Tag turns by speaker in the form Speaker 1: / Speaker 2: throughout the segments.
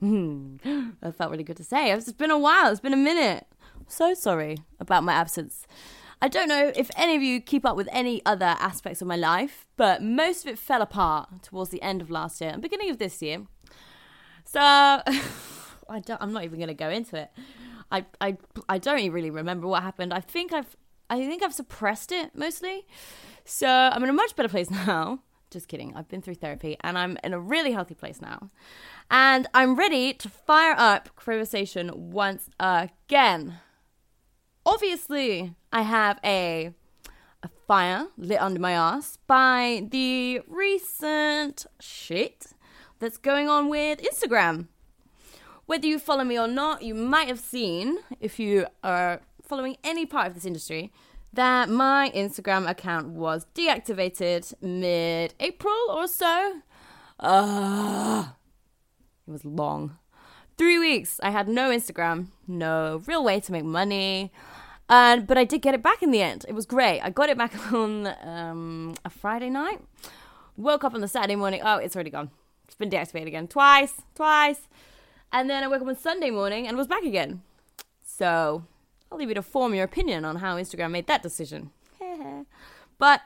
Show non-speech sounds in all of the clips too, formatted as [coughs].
Speaker 1: Hmm, [laughs] that felt really good to say. It's been a while, it's been a minute. So sorry about my absence. I don't know if any of you keep up with any other aspects of my life, but most of it fell apart towards the end of last year and beginning of this year. So [laughs] I don't, I'm not even going to go into it. I, I, I don't really remember what happened. I think I've I think I've suppressed it mostly. So I'm in a much better place [laughs] now. Just kidding. I've been through therapy and I'm in a really healthy place now. And I'm ready to fire up crowversation once again. Obviously, I have a a fire lit under my ass by the recent shit that's going on with Instagram. Whether you follow me or not, you might have seen, if you are following any part of this industry, that my Instagram account was deactivated mid April or so. Uh, it was long. Three weeks. I had no Instagram, no real way to make money. And but I did get it back in the end. It was great. I got it back [laughs] on um, a Friday night. Woke up on the Saturday morning. Oh, it's already gone. It's been deactivated again twice, twice. And then I woke up on Sunday morning and was back again. So I'll leave you to form your opinion on how Instagram made that decision. but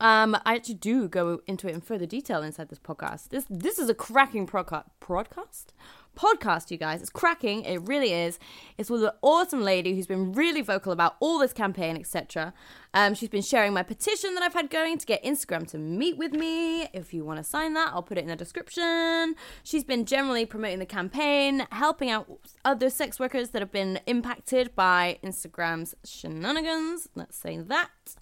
Speaker 1: um, I actually do go into it in further detail inside this podcast. This this is a cracking proca- broadcast podcast, you guys. It's cracking. It really is. It's with an awesome lady who's been really vocal about all this campaign, etc. Um, she's been sharing my petition that I've had going to get Instagram to meet with me. If you want to sign that, I'll put it in the description. She's been generally promoting the campaign, helping out other sex workers that have been impacted by Instagram's shenanigans. Let's say that.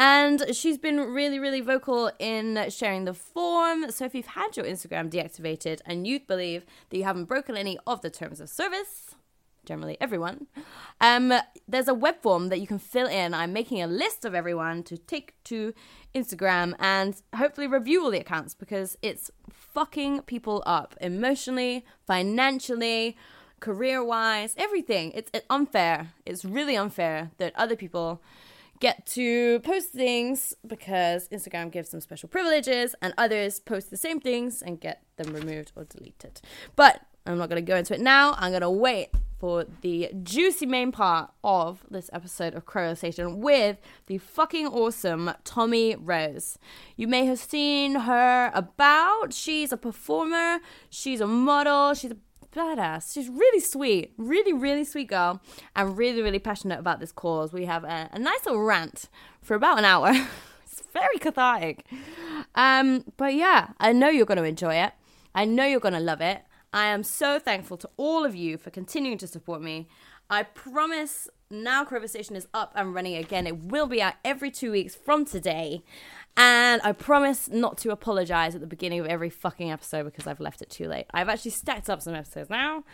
Speaker 1: And she's been really, really vocal in sharing the form. So if you've had your Instagram deactivated and you believe that you haven't broken any of the terms of service, generally everyone, um, there's a web form that you can fill in. I'm making a list of everyone to take to Instagram and hopefully review all the accounts because it's fucking people up emotionally, financially, career wise, everything. It's unfair. It's really unfair that other people get to post things because Instagram gives them special privileges, and others post the same things and get them removed or deleted. But I'm not going to go into it now. I'm going to wait for the juicy main part of this episode of Crowversation with the fucking awesome Tommy Rose. You may have seen her about. She's a performer, she's a model, she's a badass. She's really sweet, really, really sweet girl, and really, really passionate about this cause. We have a, a nice little rant for about an hour. [laughs] it's very cathartic. Um, but yeah, I know you're going to enjoy it. I know you're going to love it. I am so thankful to all of you for continuing to support me. I promise now Crowversation is up and running again. It will be out every two weeks from today. And I promise not to apologize at the beginning of every fucking episode because I've left it too late. I've actually stacked up some episodes now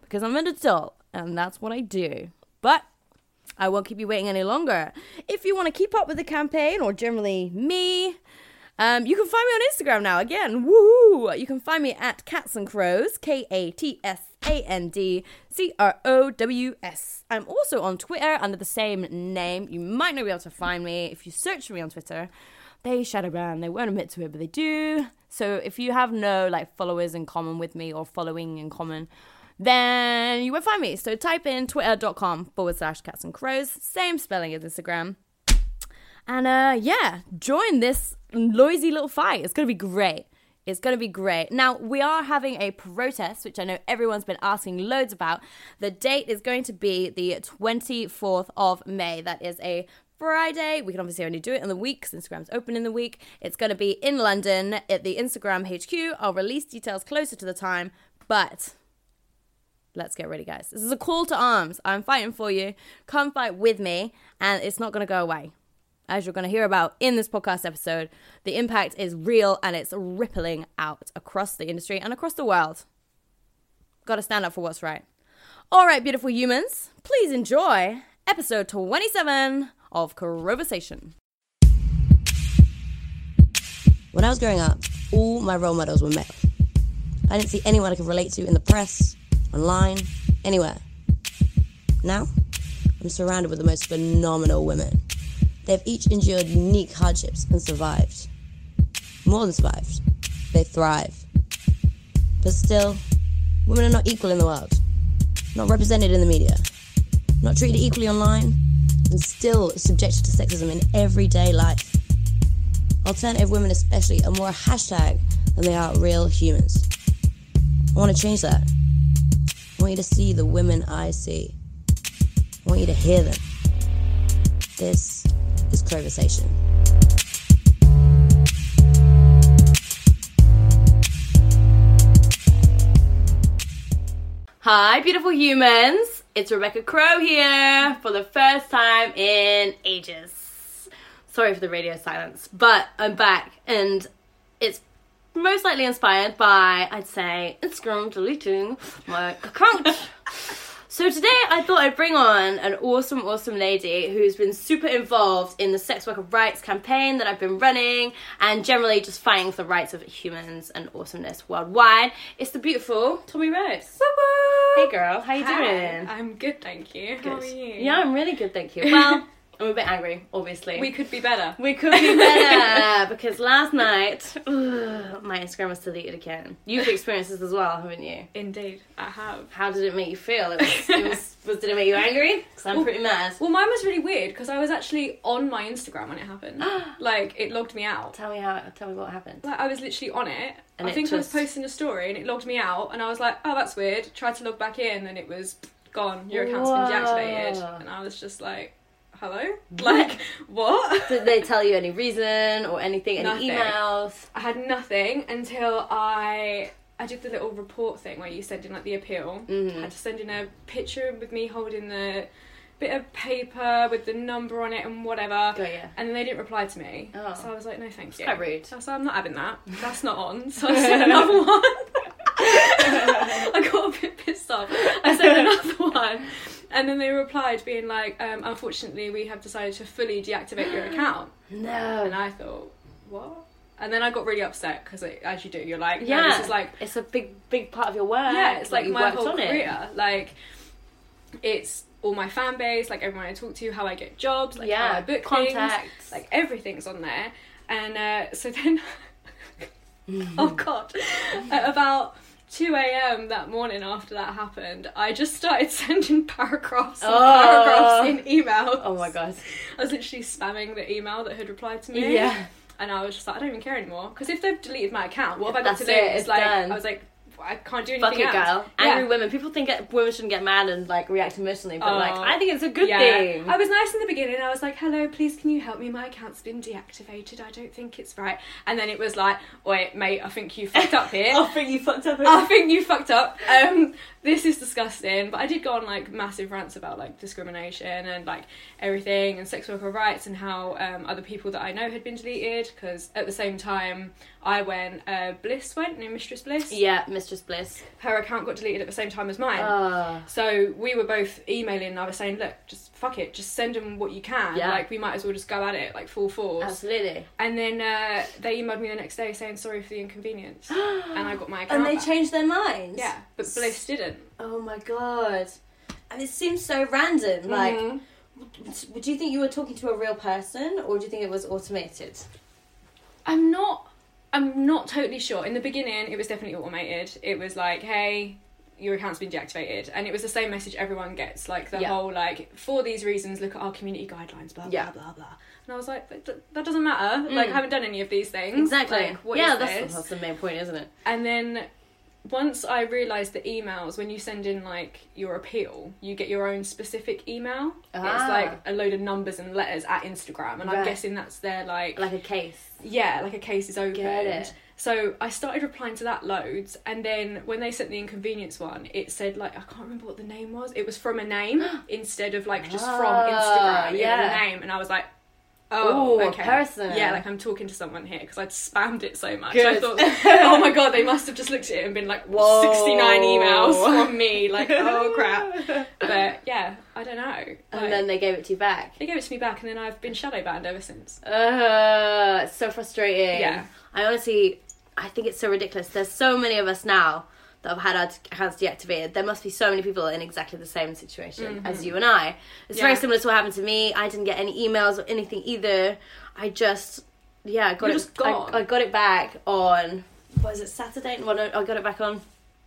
Speaker 1: because I'm an adult and that's what I do. But I won't keep you waiting any longer. If you want to keep up with the campaign or generally me, um, you can find me on Instagram now. Again, woo! You can find me at Kats and Crows, K A T S A N D C R O W S. I'm also on Twitter under the same name. You might not be able to find me if you search for me on Twitter they shadow ban. They won't admit to it, but they do. So if you have no like followers in common with me or following in common, then you won't find me. So type in twitter.com forward slash kats and crows, same spelling as Instagram. And uh yeah, join this noisy little fight. It's gonna be great. It's going to be great. Now, we are having a protest, which I know everyone's been asking loads about. The date is going to be the 24th of May. That is a Friday. We can obviously only do it in the week because Instagram's open in the week. It's going to be in London at the Instagram HQ. I'll release details closer to the time, but let's get ready, guys. This is a call to arms. I'm fighting for you. Come fight with me, and it's not going to go away as you're going to hear about in this podcast episode, the impact is real and it's rippling out across the industry and across the world. Got to stand up for what's right. All right, beautiful humans, please enjoy episode 27 of Crowversation.
Speaker 2: When I was growing up, all my role models were male. I didn't see anyone I could relate to in the press, online, anywhere. Now, I'm surrounded with the most phenomenal women They've each endured unique hardships and survived. More than survived, they thrive. But still, women are not equal in the world, not represented in the media, not treated equally online, and still subjected to sexism in everyday life. Alternative women, especially, are more a hashtag than they are real humans. I want to change that. I want you to see the women I see. I want you to hear them. This is Crowversation.
Speaker 1: Hi, beautiful humans. It's Rebecca Crow here for the first time in ages. Sorry for the radio silence, but I'm back and it's most likely inspired by, I'd say, Instagram deleting my account. [laughs] So today I thought I'd bring on an awesome, awesome lady who's been super involved in the sex worker rights campaign that I've been running and generally just fighting for the rights of humans and awesomeness worldwide. It's the beautiful Tommy Rose. Hey girl, how you
Speaker 3: Hi,
Speaker 1: doing?
Speaker 3: I'm good, thank you. How are you?
Speaker 1: Yeah, I'm really good, thank you. Well, [laughs] I'm a bit angry, obviously.
Speaker 3: We could be better.
Speaker 1: We could be better [laughs] because last night ugh, my Instagram was deleted again. You've experienced this as well, haven't you?
Speaker 3: Indeed, I have.
Speaker 1: How did it make you feel? It was, it was, [laughs] was did it make you angry? Because I'm pretty mad.
Speaker 3: Well, mine was really weird because I was actually on my Instagram when it happened. [gasps] like, it logged me out.
Speaker 1: Tell me how. Tell me what happened.
Speaker 3: Like, I was literally on it.
Speaker 1: And
Speaker 3: I
Speaker 1: it
Speaker 3: think I was posting a story and it logged me out, and I was like, oh, that's weird. Tried to log back in, and it was gone. Your account's been deactivated. And I was just like, hello? [laughs] Like, what?
Speaker 1: Did they tell you any reason or anything? Any
Speaker 3: Nothing.
Speaker 1: emails?
Speaker 3: I had nothing until I I did the little report thing where you send in like the appeal.
Speaker 1: Mhm.
Speaker 3: I had to send in a picture with me holding the bit of paper with the number on it and whatever.
Speaker 1: Got ya.
Speaker 3: And then they didn't reply to me.
Speaker 1: Oh.
Speaker 3: So I was like, no, thank you.
Speaker 1: quite rude.
Speaker 3: So I'm not having that. [laughs] That's not on. So I sent another [laughs] one. I got a bit pissed off. I sent another one. And then they replied being like, um, unfortunately, we have decided to fully deactivate your [gasps] account.
Speaker 1: No.
Speaker 3: And I thought, what? And then I got really upset because, as you do, you're like,
Speaker 1: yeah.
Speaker 3: no, this is like,
Speaker 1: it's a big, big part of your work.
Speaker 3: yeah, it's like
Speaker 1: you
Speaker 3: my whole
Speaker 1: on it.
Speaker 3: career. Like, it's all my fan base, like everyone I talk to, how I get jobs, like
Speaker 1: Yeah,
Speaker 3: how I book
Speaker 1: contacts.
Speaker 3: things, like everything's on there. And uh, so then, [laughs] oh god, [laughs] about. 2 a.m. that morning after that happened, I just started [laughs] sending paragraphs and
Speaker 1: Oh.
Speaker 3: paragraphs in emails.
Speaker 1: Oh my god.
Speaker 3: I was literally spamming the email that had replied to me.
Speaker 1: Yeah.
Speaker 3: And I was just like, I don't even care anymore. Because if they've deleted my account, what have I got
Speaker 1: That's
Speaker 3: to do?
Speaker 1: it, it's
Speaker 3: like,
Speaker 1: done.
Speaker 3: I was like, I can't do anything
Speaker 1: Fuck it,
Speaker 3: else.
Speaker 1: girl.
Speaker 3: Yeah.
Speaker 1: Angry women. People think that women shouldn't get mad and like react emotionally, but like
Speaker 3: Oh.
Speaker 1: I think it's a good
Speaker 3: yeah.
Speaker 1: thing.
Speaker 3: I was nice in the beginning. I was like, "Hello, please, can you help me? My account's been deactivated. I don't think it's right." And then it was like, "Wait, mate, I think you fucked up here. [laughs]
Speaker 1: I think you fucked up.
Speaker 3: I think you fucked up. Um, this is disgusting." But I did go on like massive rants about like discrimination and like everything and sex worker rights and how um, other people that I know had been deleted because at the same time I went, uh, Bliss went, no Mistress Bliss.
Speaker 1: Yeah, Mistress Bliss.
Speaker 3: Her account got deleted at the same time as mine.
Speaker 1: Uh,
Speaker 3: So we were both emailing and I was saying, look, just fuck it, just send them what you can.
Speaker 1: Yeah.
Speaker 3: Like we might as well just go at it like full force.
Speaker 1: absolutely.
Speaker 3: And then uh, they emailed me the next day saying sorry for the inconvenience, [gasps] and I got my account.
Speaker 1: And they
Speaker 3: back.
Speaker 1: changed their minds.
Speaker 3: Yeah, but Bliss didn't.
Speaker 1: Oh my god. And it seems so random. Like,
Speaker 3: Mhm.
Speaker 1: w- do you think you were talking to a real person, or do you think it was automated?
Speaker 3: I'm not. I'm not totally sure. In the beginning, it was definitely automated. It was like, hey, your account's been deactivated and it was the same message everyone gets like the
Speaker 1: Yeah.
Speaker 3: whole like for these reasons look at our community guidelines blah
Speaker 1: Yeah.
Speaker 3: blah blah blah and i was like that, that doesn't matter like mm. i haven't done any of these things
Speaker 1: Exactly.
Speaker 3: like, what
Speaker 1: yeah,
Speaker 3: is
Speaker 1: that's, that's the main point, isn't it?
Speaker 3: and then once i realized the emails when you send in like your appeal you get your own specific email
Speaker 1: Ah.
Speaker 3: it's like a load of numbers and letters at instagram and i'm guessing that's their like
Speaker 1: Like a case.
Speaker 3: yeah, like a case is opened. So I started replying to that loads, and then when they sent the inconvenience one, it said like I can't remember what the name was. It was from a name [gasps] instead of like just from
Speaker 1: Ah,
Speaker 3: Instagram.
Speaker 1: Yeah.
Speaker 3: a name, and I was like, oh,
Speaker 1: Ooh, a
Speaker 3: okay,
Speaker 1: person.
Speaker 3: Yeah, like I'm talking to someone here because I'd spammed it so much.
Speaker 1: Good.
Speaker 3: I thought, [laughs] oh my god, they must have just looked at it and been like,
Speaker 1: Whoa.
Speaker 3: 69 emails from me. Like, oh crap. [laughs] But yeah, I don't know. Like,
Speaker 1: And then they gave it to you back.
Speaker 3: they gave it to me back, and then I've been shadow banned ever since.
Speaker 1: Uh, it's so frustrating.
Speaker 3: Yeah.
Speaker 1: I honestly, I think it's so ridiculous. There's so many of us now that have had our t- accounts deactivated. There must be so many people in exactly the same situation as you and I. It's very
Speaker 3: Mm-hmm.
Speaker 1: Similar to what happened to me. I didn't get any emails or anything either. I just, yeah, I got
Speaker 3: You're
Speaker 1: it. I, I got it back on. What is it? Saturday? Well, no, I got it back on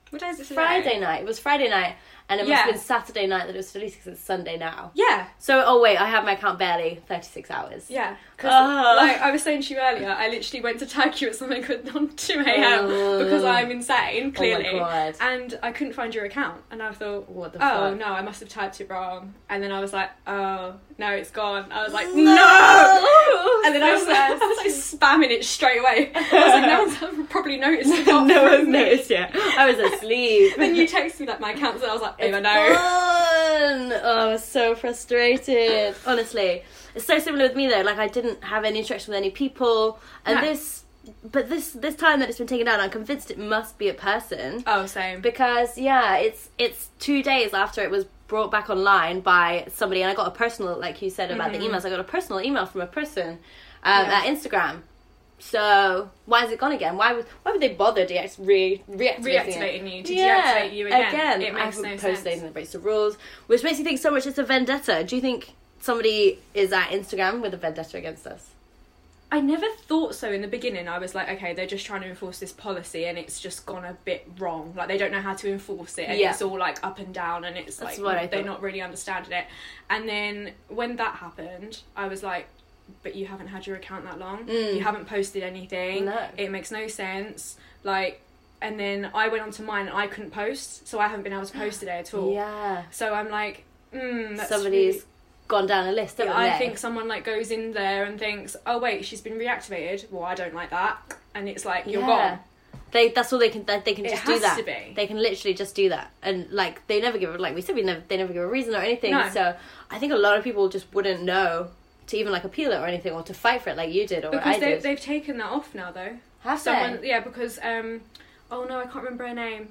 Speaker 3: What day is it today?
Speaker 1: Friday night. It was Friday night, and it must have been Saturday night that it was released because it's Sunday now.
Speaker 3: Yeah,
Speaker 1: So, oh wait, I have my account barely 36 hours.
Speaker 3: Yeah, because
Speaker 1: Ah.
Speaker 3: like I was saying to you earlier, I literally went to tag you at something [laughs] on two a.m.
Speaker 1: Oh.
Speaker 3: because I'm insane, clearly,
Speaker 1: God.
Speaker 3: and I couldn't find your account, and I thought,
Speaker 1: What the
Speaker 3: oh
Speaker 1: fuck?
Speaker 3: no, I must have typed it wrong, and then I was like, oh no, it's gone. I was like,
Speaker 1: No!
Speaker 3: no, [laughs] and then I was, like, [laughs] I was like spamming it straight away. I was like, no one's probably noticed.
Speaker 1: no one's noticed yet. I was asleep.
Speaker 3: Then you texted me like my account, and I was like,
Speaker 1: It's
Speaker 3: know.
Speaker 1: gone. Oh, I was so frustrated. Honestly, it's so similar with me though. Like I didn't have any interaction with any people, and
Speaker 3: No.
Speaker 1: this, but this this time that it's been taken down, I'm convinced it must be a person
Speaker 3: Oh, same.
Speaker 1: because yeah, it's it's two days after it was brought back online by somebody, and I got a personal, like you said about the emails. I got a personal email from a person um,
Speaker 3: Mm-hmm. Yeah.
Speaker 1: at Instagram. So why is it gone again? Why would why would they bother de- re- reactivating,
Speaker 3: Reactivating
Speaker 1: it?
Speaker 3: you to deactivate you again. It
Speaker 1: I
Speaker 3: makes no
Speaker 1: haven't
Speaker 3: sense.
Speaker 1: that breaks the rules, which makes you think so much it's a vendetta. Do you think somebody is at Instagram with a vendetta against us?
Speaker 3: I never thought so in the beginning. I was like, okay, they're just trying to enforce this policy and it's just gone a bit wrong. Like they don't know how to enforce it and
Speaker 1: Yeah.
Speaker 3: it's all like up and down and it's
Speaker 1: That's
Speaker 3: like they're
Speaker 1: thought.
Speaker 3: not really understanding it. And then when that happened, I was like, but you haven't had your account that long. You haven't posted anything.
Speaker 1: Mm. No.
Speaker 3: It makes no sense. Like and then I went onto mine and I couldn't post, so I haven't been able to [gasps] post today at all.
Speaker 1: Yeah,
Speaker 3: So I'm like, mm,
Speaker 1: somebody's
Speaker 3: really-
Speaker 1: gone down a list. Haven't
Speaker 3: I
Speaker 1: they?
Speaker 3: think someone like goes in there and thinks, "Oh wait, she's been reactivated." Well, I don't like that, and it's like you're
Speaker 1: Yeah.
Speaker 3: gone.
Speaker 1: They that's all they can they can just do that. They can literally just do that, and like they never give like we said we never they never give a reason or anything.
Speaker 3: No.
Speaker 1: So I think a lot of people just wouldn't know to even like appeal it or anything or to fight for it like you did or
Speaker 3: Because they,
Speaker 1: did.
Speaker 3: they've taken that off now, though.
Speaker 1: Have
Speaker 3: Someone,
Speaker 1: they?
Speaker 3: yeah, because um, oh no, I can't remember her name.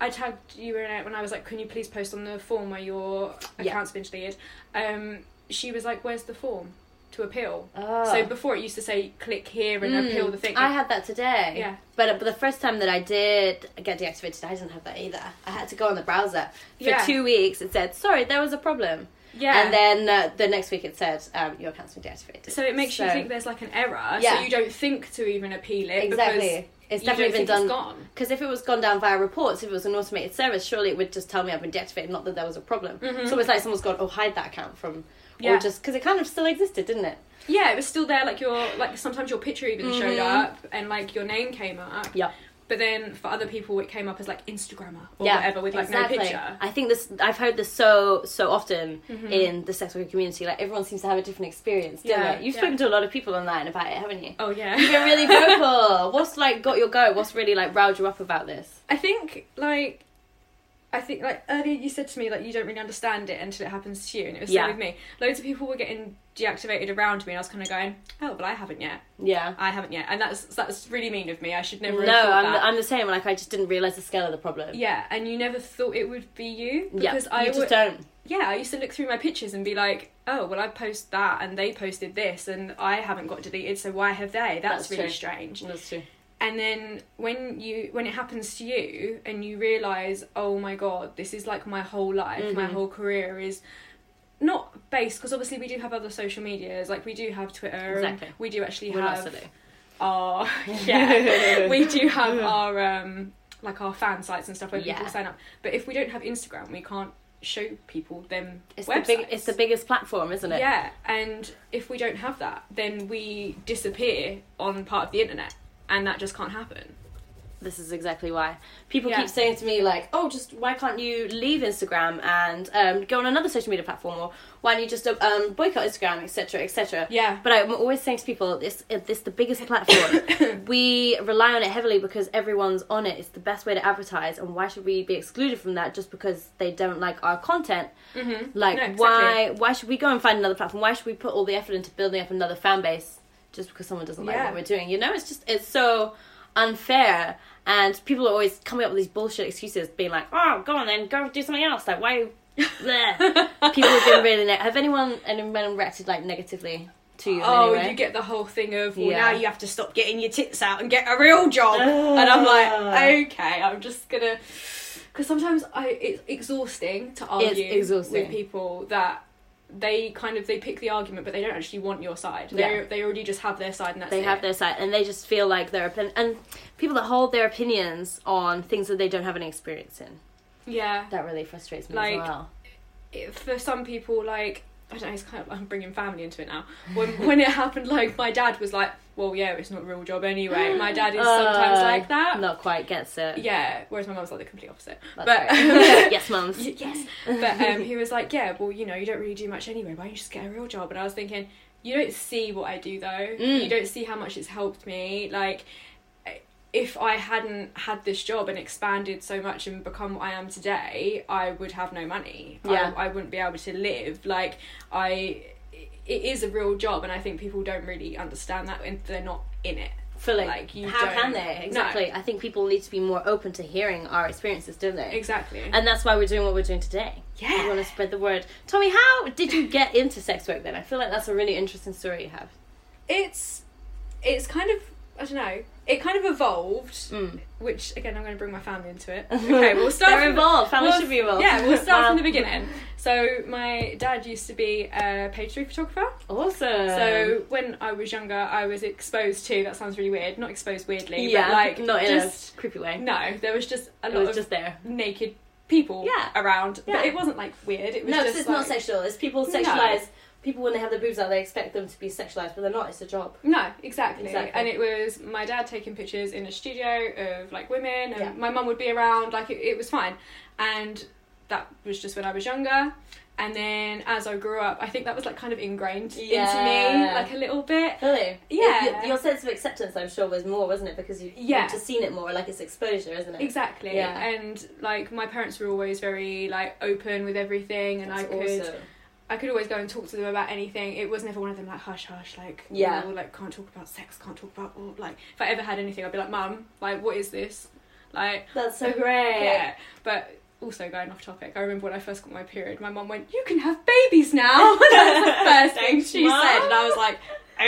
Speaker 3: I tagged you in it when I was like, "Can you please post on the form where your
Speaker 1: Yeah.
Speaker 3: account's been deleted?" Um, she was like, "Where's the form to appeal?"
Speaker 1: Oh.
Speaker 3: So before it used to say, "Click here and appeal the thing."
Speaker 1: I had that today.
Speaker 3: Yeah.
Speaker 1: But, uh, but the first time that I did get deactivated, I didn't have that either. I had to go on the browser. For
Speaker 3: Yeah.
Speaker 1: two weeks, it said, sorry, there was a problem.
Speaker 3: Yeah.
Speaker 1: And then uh, the next week it said, um, your account's been deactivated.
Speaker 3: So it makes you think there's like an error,
Speaker 1: Yeah.
Speaker 3: so you don't think to even appeal it
Speaker 1: Exactly.
Speaker 3: because
Speaker 1: It's definitely been done. Because if it was gone down via reports, if it was an automated service, surely it would just tell me I've been deactivated, not that there was a problem. So it's like someone's gone, oh, hide that account from, or
Speaker 3: Mm-hmm.
Speaker 1: Just because it kind of still existed, didn't it?
Speaker 3: Yeah, it was still there. Like your like sometimes your picture even
Speaker 1: Mm-hmm.
Speaker 3: showed up and like your name came up.
Speaker 1: Yep.
Speaker 3: But then for other people, it came up as like Instagrammer or
Speaker 1: yeah,
Speaker 3: whatever with like
Speaker 1: exactly.
Speaker 3: no picture. Mm-hmm.
Speaker 1: I think this. I've heard this so so often in the sex worker community. Like everyone seems to have a different experience,
Speaker 3: Yeah?
Speaker 1: You've
Speaker 3: yeah.
Speaker 1: spoken to a lot of people online about it, haven't you?
Speaker 3: Oh yeah.
Speaker 1: You've been really vocal. [laughs] What's like got your go? What's really like riled you up about this?
Speaker 3: I think like I think like earlier you said to me like you don't really understand it until it happens to you, and it was
Speaker 1: Yeah.
Speaker 3: so with me. Loads of people were getting deactivated around me, and I was kind of going, oh, but I haven't yet.
Speaker 1: Yeah.
Speaker 3: I haven't yet, and that's that's really mean of me. I should never.
Speaker 1: No,
Speaker 3: have
Speaker 1: I'm
Speaker 3: that.
Speaker 1: the, I'm the same. Like I just didn't realize the scale of the problem.
Speaker 3: Yeah, and you never thought it would be you
Speaker 1: Yeah,
Speaker 3: because
Speaker 1: you
Speaker 3: I
Speaker 1: just
Speaker 3: would,
Speaker 1: don't.
Speaker 3: yeah, I used to look through my pictures and be like, oh, well, I post that and they posted this and I haven't got deleted, so why have they? That's,
Speaker 1: That's
Speaker 3: really
Speaker 1: true.
Speaker 3: strange.
Speaker 1: That's true.
Speaker 3: And then when you when it happens to you and you realize, oh my god, this is like my whole life,
Speaker 1: Mm-hmm.
Speaker 3: my whole career is not based because obviously we do have other social medias, like we do have Twitter,
Speaker 1: Exactly.
Speaker 3: we do actually
Speaker 1: We're
Speaker 3: have our [laughs] [laughs] yeah, we do have our um like our fan sites and stuff where
Speaker 1: Yeah.
Speaker 3: people sign up. But if we don't have Instagram, we can't show people them
Speaker 1: It's
Speaker 3: websites.
Speaker 1: the big. It's the biggest platform, isn't it?
Speaker 3: Yeah, and if we don't have that, then we disappear on part of the internet, and that just can't happen.
Speaker 1: This is exactly why people
Speaker 3: Yeah.
Speaker 1: keep saying to me like, "Oh, just why can't you leave Instagram and um, go on another social media platform, or why don't you just um, boycott Instagram, etc., etc."
Speaker 3: Yeah.
Speaker 1: But I'm always saying to people, "This this the biggest [coughs] platform. [coughs] we rely on it heavily because everyone's on it. It's the best way to advertise, and why should we be excluded from that just because they don't like our content? Mm-hmm. Like,
Speaker 3: No, exactly.
Speaker 1: why why should we go and find another platform? Why should we put all the effort into building up another fan base just because someone doesn't like what we're doing? You know, it's just it's so unfair and people are always coming up with these bullshit excuses being like oh go on then go do something else like why [laughs] people have been really ne- have anyone anyone reacted like negatively to you
Speaker 3: Oh,
Speaker 1: any way?
Speaker 3: you get the whole thing of well,
Speaker 1: Yeah.
Speaker 3: now you have to stop getting your tits out and get a real job, and I'm like, okay, I'm just gonna. Because sometimes I it's exhausting to argue
Speaker 1: exhausting.
Speaker 3: with people that they kind of they pick the argument, but they don't actually want your side. They
Speaker 1: Yeah.
Speaker 3: they already just have their side, and that's
Speaker 1: they
Speaker 3: it.
Speaker 1: have their side and they just feel like their opinion and people that hold their opinions on things that they don't have any experience in
Speaker 3: yeah.
Speaker 1: that really frustrates me
Speaker 3: Like,
Speaker 1: as well
Speaker 3: for some people, like I don't know, it's kind of I'm bringing family into it now. [laughs] When when it happened, like my dad was like, "Well, yeah, it's not a real job anyway." [gasps] My dad is sometimes
Speaker 1: Uh,
Speaker 3: like that.
Speaker 1: not quite gets it
Speaker 3: Yeah, whereas my mum's like the complete opposite.
Speaker 1: That's
Speaker 3: but
Speaker 1: right. [laughs] [laughs] yes mums
Speaker 3: yes, but um, he was like, "Yeah, well, you know, you don't really do much anyway. Why don't you just get a real job?" And I was thinking, you don't see what I do though.
Speaker 1: Mm.
Speaker 3: You don't see how much it's helped me. Like, if I hadn't had this job and expanded so much and become what I am today, I would have no money.
Speaker 1: Yeah.
Speaker 3: I, I wouldn't be able to live. Like, I, it is a real job, and I think people don't really understand that and they're not in it.
Speaker 1: fully
Speaker 3: Like, you
Speaker 1: how can they exactly i think people need to be more open to hearing our experiences don't they
Speaker 3: Exactly.
Speaker 1: and that's why we're doing what we're doing today
Speaker 3: Yeah.
Speaker 1: we want to spread the word tommy how did you get into sex work then i feel like that's a really interesting story you have
Speaker 3: it's it's kind of I don't know. It kind of evolved,
Speaker 1: Mm.
Speaker 3: which again I'm going to bring my family into it. [laughs] Okay, we'll start.
Speaker 1: They're
Speaker 3: from the-
Speaker 1: involved. Family
Speaker 3: we'll-
Speaker 1: should be involved.
Speaker 3: Yeah, we'll start
Speaker 1: Wow.
Speaker 3: from the [laughs] beginning. So my dad used to be a page three photographer.
Speaker 1: awesome
Speaker 3: So when I was younger, I was exposed to. That sounds really weird. Not exposed weirdly,
Speaker 1: yeah
Speaker 3: but like
Speaker 1: not in
Speaker 3: just
Speaker 1: a creepy way
Speaker 3: no. There was just a
Speaker 1: it
Speaker 3: lot
Speaker 1: was
Speaker 3: of
Speaker 1: just there
Speaker 3: naked people
Speaker 1: Yeah.
Speaker 3: around,
Speaker 1: Yeah.
Speaker 3: but it wasn't like weird. It was
Speaker 1: no
Speaker 3: just
Speaker 1: it's, it's
Speaker 3: like,
Speaker 1: not sexual it's people
Speaker 3: No.
Speaker 1: People when they have their boobs out they expect them to be sexualized but they're not it's a job
Speaker 3: No, exactly.
Speaker 1: Exactly.
Speaker 3: And it was my dad taking pictures in a studio of like women, and
Speaker 1: Yeah.
Speaker 3: my mum would be around. Like it, it was fine, and that was just when I was younger. And then as I grew up, I think that was like kind of ingrained into me, like a little bit.
Speaker 1: really
Speaker 3: Yeah.
Speaker 1: your, your sense of acceptance i'm sure was more wasn't it because you,
Speaker 3: Yeah.
Speaker 1: you've just seen it more like it's exposure isn't it
Speaker 3: Exactly.
Speaker 1: Yeah.
Speaker 3: And like my parents were always very like open with everything, and I
Speaker 1: That's
Speaker 3: could
Speaker 1: awesome.
Speaker 3: I could always go and talk to them about anything. It was never one of them like hush hush, like
Speaker 1: Yeah.
Speaker 3: oh, like can't talk about sex, can't talk about or like if I ever had anything, I'd be like, Mum, like what is this? Like
Speaker 1: that's so [laughs] great
Speaker 3: yeah, but also going off topic, I remember when I first got my period, my mum went, "You can have babies now." [laughs] that was the first thing she
Speaker 1: Mum.
Speaker 3: said, and I was like,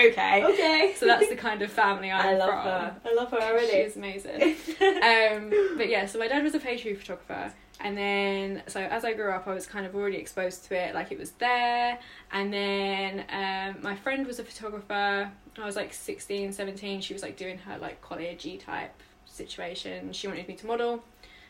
Speaker 3: "Okay."
Speaker 1: okay
Speaker 3: So that's the kind of family [laughs] I'm
Speaker 1: i love
Speaker 3: from.
Speaker 1: her i love her already
Speaker 3: She's amazing. um, but yeah, so my dad was a page three photographer, and then so as I grew up, I was kind of already exposed to it, like it was there. And then um, my friend was a photographer. I was like 16, 17. She was like doing her like college type situation. She wanted me to model.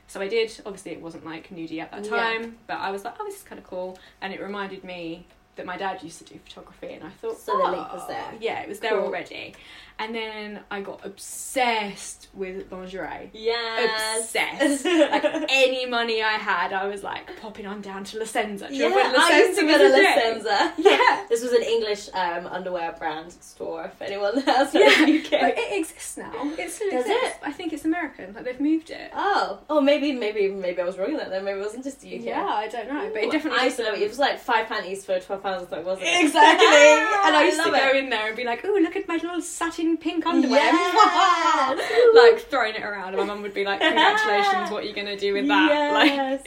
Speaker 3: So I did. Obviously, it wasn't like nudie at that
Speaker 1: Yeah.
Speaker 3: time, but I was like, "Oh, this is kind of cool," and it reminded me that my dad used to do photography, and I thought,
Speaker 1: So the
Speaker 3: oh,
Speaker 1: link was there.
Speaker 3: Yeah, it was there
Speaker 1: Cool.
Speaker 3: already. And then I got obsessed with lingerie.
Speaker 1: Yeah.
Speaker 3: Obsessed. like [laughs] any money I had, I was like popping on down to La Senza. Do
Speaker 1: Yeah, I used to go to
Speaker 3: was a
Speaker 1: La
Speaker 3: thing?
Speaker 1: Senza. [laughs]
Speaker 3: Yeah. [laughs]
Speaker 1: This was an English um, underwear brand store. If anyone has
Speaker 3: Yeah,
Speaker 1: in the UK.
Speaker 3: it exists now. It still
Speaker 1: Does
Speaker 3: exists.
Speaker 1: it?
Speaker 3: I think it's American. Like they've moved it.
Speaker 1: Oh, oh, maybe, maybe, maybe I was wrong in that. Then maybe it wasn't just the UK.
Speaker 3: Yeah, I don't know, but it definitely.
Speaker 1: I used to love it. It was like five panties for twelve pounds wasn't it?
Speaker 3: Exactly. and I used
Speaker 1: love
Speaker 3: to go
Speaker 1: it.
Speaker 3: in there and be like, "Oh, look at my little satin pink underwear."
Speaker 1: Yes. [laughs]
Speaker 3: like throwing it around, and my mum would be like, "Congratulations, what are you gonna do with that?" [laughs]
Speaker 1: Yes.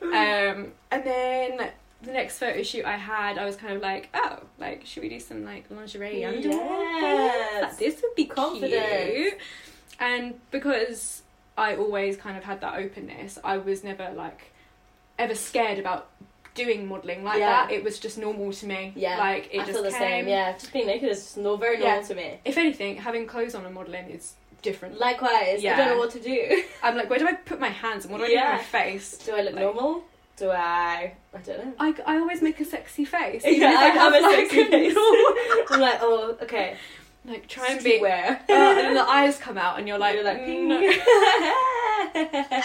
Speaker 3: Like, um, and then the next photo shoot I had, I was kind of like, "Oh, like, should we do some like lingerie underwear?
Speaker 1: Yes.
Speaker 3: Like, this would be
Speaker 1: Confidence.
Speaker 3: cute." And because I always kind of had that openness, I was never like ever scared about doing modelling like
Speaker 1: Yeah.
Speaker 3: that. It was just normal to me.
Speaker 1: Yeah.
Speaker 3: like it
Speaker 1: I
Speaker 3: just
Speaker 1: feel the
Speaker 3: came.
Speaker 1: same. Yeah, just being naked is just no, very
Speaker 3: Yeah.
Speaker 1: normal to me.
Speaker 3: If anything, having clothes on and modelling is different.
Speaker 1: Likewise, I don't know what to do. [laughs]
Speaker 3: I'm like, where do I put my hands and what do I do
Speaker 1: Yeah.
Speaker 3: with my face?
Speaker 1: Do I look
Speaker 3: Like-
Speaker 1: normal? Do I? I don't know.
Speaker 3: I, I always make a sexy face. [laughs]
Speaker 1: Yeah, [laughs] I have a
Speaker 3: like,
Speaker 1: sexy face. I'm like, oh, okay.
Speaker 3: Like try and be. [laughs] Uh, and then the eyes come out, and you're like,
Speaker 1: You're like,
Speaker 3: "Mm, no." [laughs]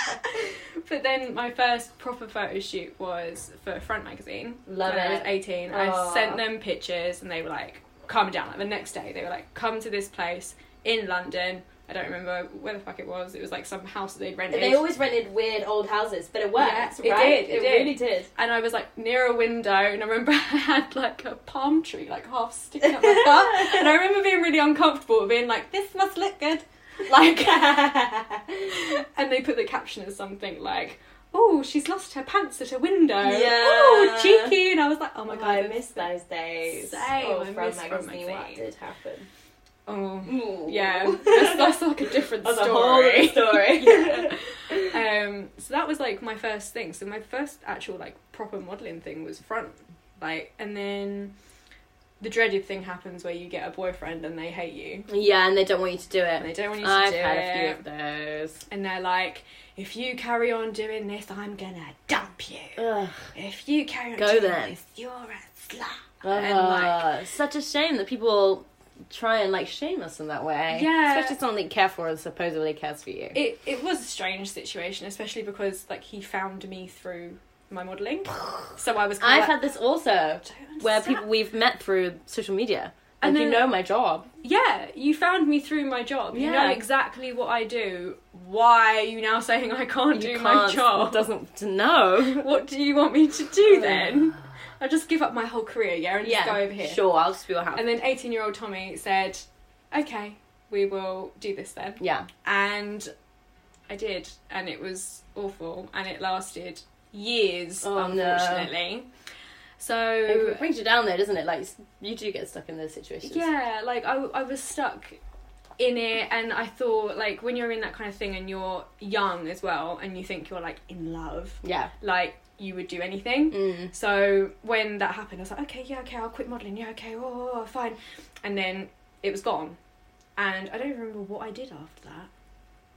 Speaker 3: But then my first proper photo shoot was for Front Magazine.
Speaker 1: Love
Speaker 3: when I was 18.
Speaker 1: Aw.
Speaker 3: I sent them pictures and they were like, calm down. Like the next day, they were like, come to this place in London. I don't remember where the fuck it was. It was like some house that they'd rented.
Speaker 1: They always rented weird old houses, but it worked,
Speaker 3: Yeah, it
Speaker 1: right?
Speaker 3: did, it did.
Speaker 1: really did.
Speaker 3: and I was like near a window, and I remember [laughs] I had like a palm tree like half sticking out my butt, [laughs] and I remember being really uncomfortable, being like, "This must look good," like. [laughs] and they put the caption as something like, "Oh, she's lost her pants at a window."
Speaker 1: Yeah.
Speaker 3: Oh, cheeky, and I was like, "Oh my
Speaker 1: Oh,
Speaker 3: god,
Speaker 1: I miss those days.
Speaker 3: Same,
Speaker 1: oh,
Speaker 3: I
Speaker 1: from
Speaker 3: Front
Speaker 1: magazine. What did happen?
Speaker 3: Oh,
Speaker 1: Ooh.
Speaker 3: yeah, that's, that's like a different
Speaker 1: That's
Speaker 3: story.
Speaker 1: other [laughs] story.
Speaker 3: Yeah. um, so that was like my first thing. So my first actual like proper modeling thing was front, like, and then the dreaded thing happens where you get a boyfriend and they hate you
Speaker 1: Yeah, and they don't want you to do it.
Speaker 3: and they don't want you to
Speaker 1: I've
Speaker 3: do
Speaker 1: had
Speaker 3: it.
Speaker 1: a few of those.
Speaker 3: And they're like, if you carry on doing this, I'm gonna dump you.
Speaker 1: Ugh.
Speaker 3: If you carry on
Speaker 1: Go
Speaker 3: doing
Speaker 1: then.
Speaker 3: this, you're a slut. and like,
Speaker 1: such a shame that people try and like shame us in that way.
Speaker 3: Yeah.
Speaker 1: especially someone that care for and supposedly cares for you.
Speaker 3: it it was a strange situation, especially because like he found me through my modelling. [sighs] So I was. Kind
Speaker 1: I've
Speaker 3: of
Speaker 1: had this also, where people we've met through social media, and
Speaker 3: And
Speaker 1: you know my job.
Speaker 3: Yeah, you found me through my job. You know
Speaker 1: Yeah.
Speaker 3: exactly what I do. Why are you now saying I can't do
Speaker 1: You
Speaker 3: my
Speaker 1: can't
Speaker 3: job?
Speaker 1: doesn't know.
Speaker 3: What do you want me to do [sighs] then? I just give up my whole career, yeah, and just go over here.
Speaker 1: Sure, I'll just be your house.
Speaker 3: And then 18 year old Tommy said, okay, we will do this then.
Speaker 1: yeah,
Speaker 3: And I did, and it was awful, and it lasted years,
Speaker 1: Oh, no.
Speaker 3: unfortunately.
Speaker 1: it brings you down there, doesn't it? Like you do get stuck in those situations.
Speaker 3: yeah, like I, I was stuck in it, and I thought, like, when you're in that kind of thing and you're young as well, and you think you're like in love,
Speaker 1: yeah.
Speaker 3: like, you would do anything.
Speaker 1: Mm.
Speaker 3: So when that happened, I was like, okay, yeah, okay, I'll quit modelling. Yeah, okay, oh, oh, oh, fine. And then it was gone. And I don't even remember what I did after that.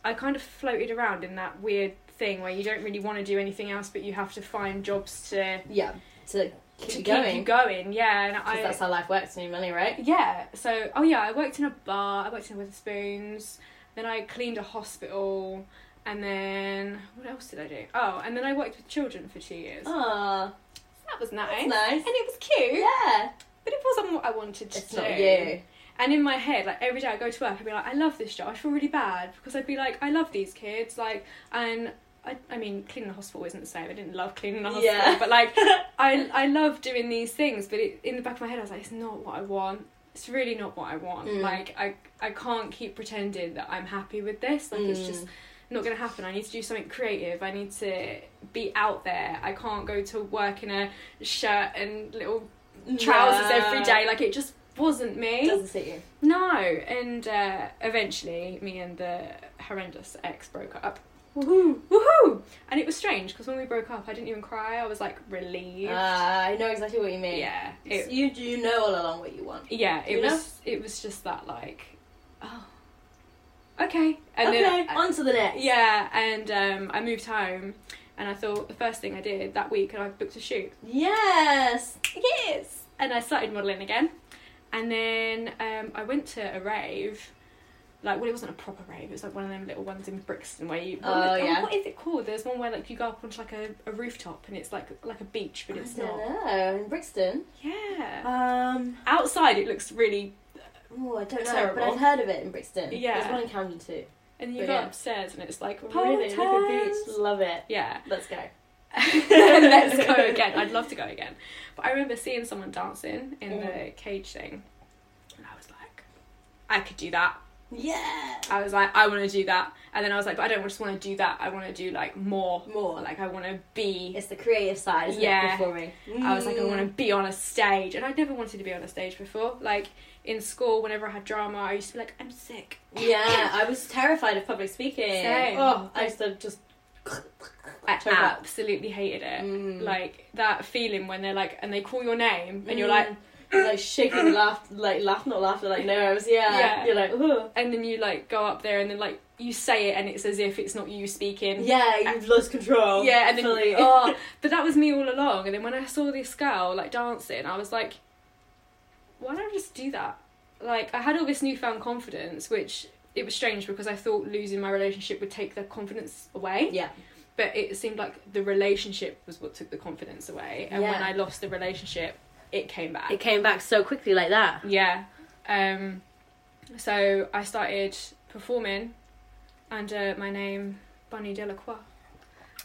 Speaker 3: I kind of floated around in that weird thing where you don't really want to do anything else, but you have to find jobs to,
Speaker 1: Yeah, to keep
Speaker 3: to
Speaker 1: you
Speaker 3: keep
Speaker 1: going.
Speaker 3: you going. Yeah, and I.
Speaker 1: that's how life works. Money, right?
Speaker 3: Yeah, so, oh yeah, I worked in a bar, I worked in Wetherspoons, then I cleaned a hospital, and then, what else did I do? Oh, and then I worked with children for two years.
Speaker 1: Ah,
Speaker 3: That was nice.
Speaker 1: that's nice.
Speaker 3: And it was cute.
Speaker 1: Yeah,
Speaker 3: But it wasn't what I wanted to
Speaker 1: it's
Speaker 3: do.
Speaker 1: not you.
Speaker 3: And in my head, like every day I go to work, I'd be like, I love this job. I feel really bad because I'd be like, I love these kids. Like, and I, I mean, cleaning the hospital isn't the same. I didn't love cleaning the hospital,
Speaker 1: Yeah.
Speaker 3: but like, [laughs] I, I love doing these things. But it, in the back of my head, I was like, it's not what I want. It's really not what I want.
Speaker 1: Mm.
Speaker 3: Like, I, I can't keep pretending that I'm happy with this. Like, it's
Speaker 1: Mm.
Speaker 3: just not going to happen. I need to do something creative. I need to be out there. I can't go to work in a shirt and little trousers every day. Like, it just wasn't me.
Speaker 1: doesn't suit you.
Speaker 3: No, and uh, eventually, me and the horrendous ex broke up.
Speaker 1: Woohoo!
Speaker 3: Woohoo! And it was strange because when we broke up, I didn't even cry. I was like relieved.
Speaker 1: Uh, I know exactly what you mean.
Speaker 3: yeah, it,
Speaker 1: you do know all along what you want.
Speaker 3: yeah, it
Speaker 1: You know?
Speaker 3: was. It was just that like, oh, okay, and
Speaker 1: okay,
Speaker 3: then
Speaker 1: on to the next.
Speaker 3: yeah, and um, I moved home, and I thought the first thing I did that week, and I booked a shoot.
Speaker 1: Yes.
Speaker 3: Yes. And I started modelling again. And then um, I went to a rave. Like, well, it wasn't a proper rave. It was like one of them little ones in Brixton where you.
Speaker 1: Oh, yeah.
Speaker 3: What is it called? There's one where like you go up onto like a, a rooftop and it's like like a beach, but it's
Speaker 1: I
Speaker 3: not.
Speaker 1: know. In Brixton.
Speaker 3: Yeah.
Speaker 1: Um.
Speaker 3: Outside, it looks really.
Speaker 1: Oh, I don't know,
Speaker 3: Terrible.
Speaker 1: but I've heard of it in Brixton.
Speaker 3: Yeah.
Speaker 1: There's one in Camden too.
Speaker 3: And you
Speaker 1: But
Speaker 3: go
Speaker 1: yeah.
Speaker 3: upstairs and it's like
Speaker 1: Really, like a
Speaker 3: pole
Speaker 1: beach. Love it.
Speaker 3: Yeah.
Speaker 1: Let's go. [laughs] [laughs]
Speaker 3: Let's go again. I'd love to go again. But I remember seeing someone dancing in
Speaker 1: Mm.
Speaker 3: the cage thing, and I was like, I could do that.
Speaker 1: Yeah.
Speaker 3: I was like, I want to do that. And then I was like, but I don't just want to do that. I want to do like more.
Speaker 1: More.
Speaker 3: Like I want to be.
Speaker 1: It's the creative side,
Speaker 3: Yeah.
Speaker 1: it? Before me.
Speaker 3: I was like, I want to be on a stage, and I'd never wanted to be on a stage before. Like in school, whenever I had drama, I used to be like, I'm sick.
Speaker 1: Yeah, [laughs] I was terrified of public speaking.
Speaker 3: Same.
Speaker 1: Oh, I used to just. [laughs]
Speaker 3: I absolutely hated it.
Speaker 1: Mm.
Speaker 3: Like that feeling when they're like, and they call your name, and you're like,
Speaker 1: like shaking laugh, like laugh, not laughter, like nerves. Yeah,
Speaker 3: Yeah.
Speaker 1: you're like, Ugh.
Speaker 3: and then you like go up there and then like you say it and it's as if it's not you speaking.
Speaker 1: yeah, you've lost control.
Speaker 3: Yeah, and then [laughs] oh, but that was me all along. And then when I saw this girl like dancing, I was like, why don't I just do that? Like I had all this newfound confidence, which it was strange because I thought losing my relationship would take the confidence away.
Speaker 1: yeah,
Speaker 3: But it seemed like the relationship was what took the confidence away. And when I lost the relationship, it came back.
Speaker 1: it came back so quickly like that.
Speaker 3: Yeah. Um, so I started performing under my name, Bunny Delacroix.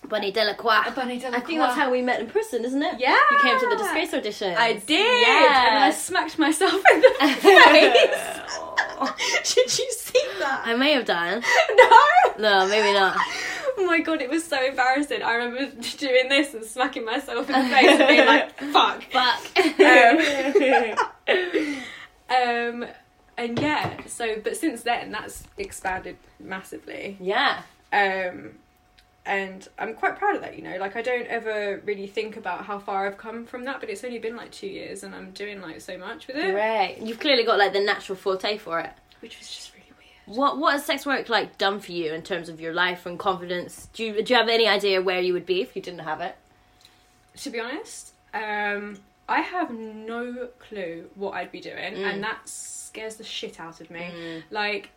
Speaker 1: Bunny Delacroix.
Speaker 3: Bunny Delacroix.
Speaker 1: I think that's how we met in person, isn't it?
Speaker 3: Yeah.
Speaker 1: You came to the disgrace audition.
Speaker 3: I did.
Speaker 1: Yeah.
Speaker 3: And I smacked myself in the [laughs] face. [laughs] Did you see that?
Speaker 1: I may have done. [laughs]
Speaker 3: No.
Speaker 1: No, maybe not.
Speaker 3: Oh my god, it was so embarrassing. I remember doing this and smacking myself in the face and being like, fuck.
Speaker 1: Fuck.
Speaker 3: Um, and yeah, so, but since then, that's expanded massively.
Speaker 1: yeah.
Speaker 3: Um, and I'm quite proud of that, you know. Like, I don't ever really think about how far I've come from that, but it's only been like two years and I'm doing like so much with it.
Speaker 1: Right, You've clearly got like the natural forte for it.
Speaker 3: Which was just really weird.
Speaker 1: What what has sex work like done for you in terms of your life and confidence? Do you do you have any idea where you would be if you didn't have it?
Speaker 3: To be honest, um, I have no clue what I'd be doing, and that scares the shit out of me. Like,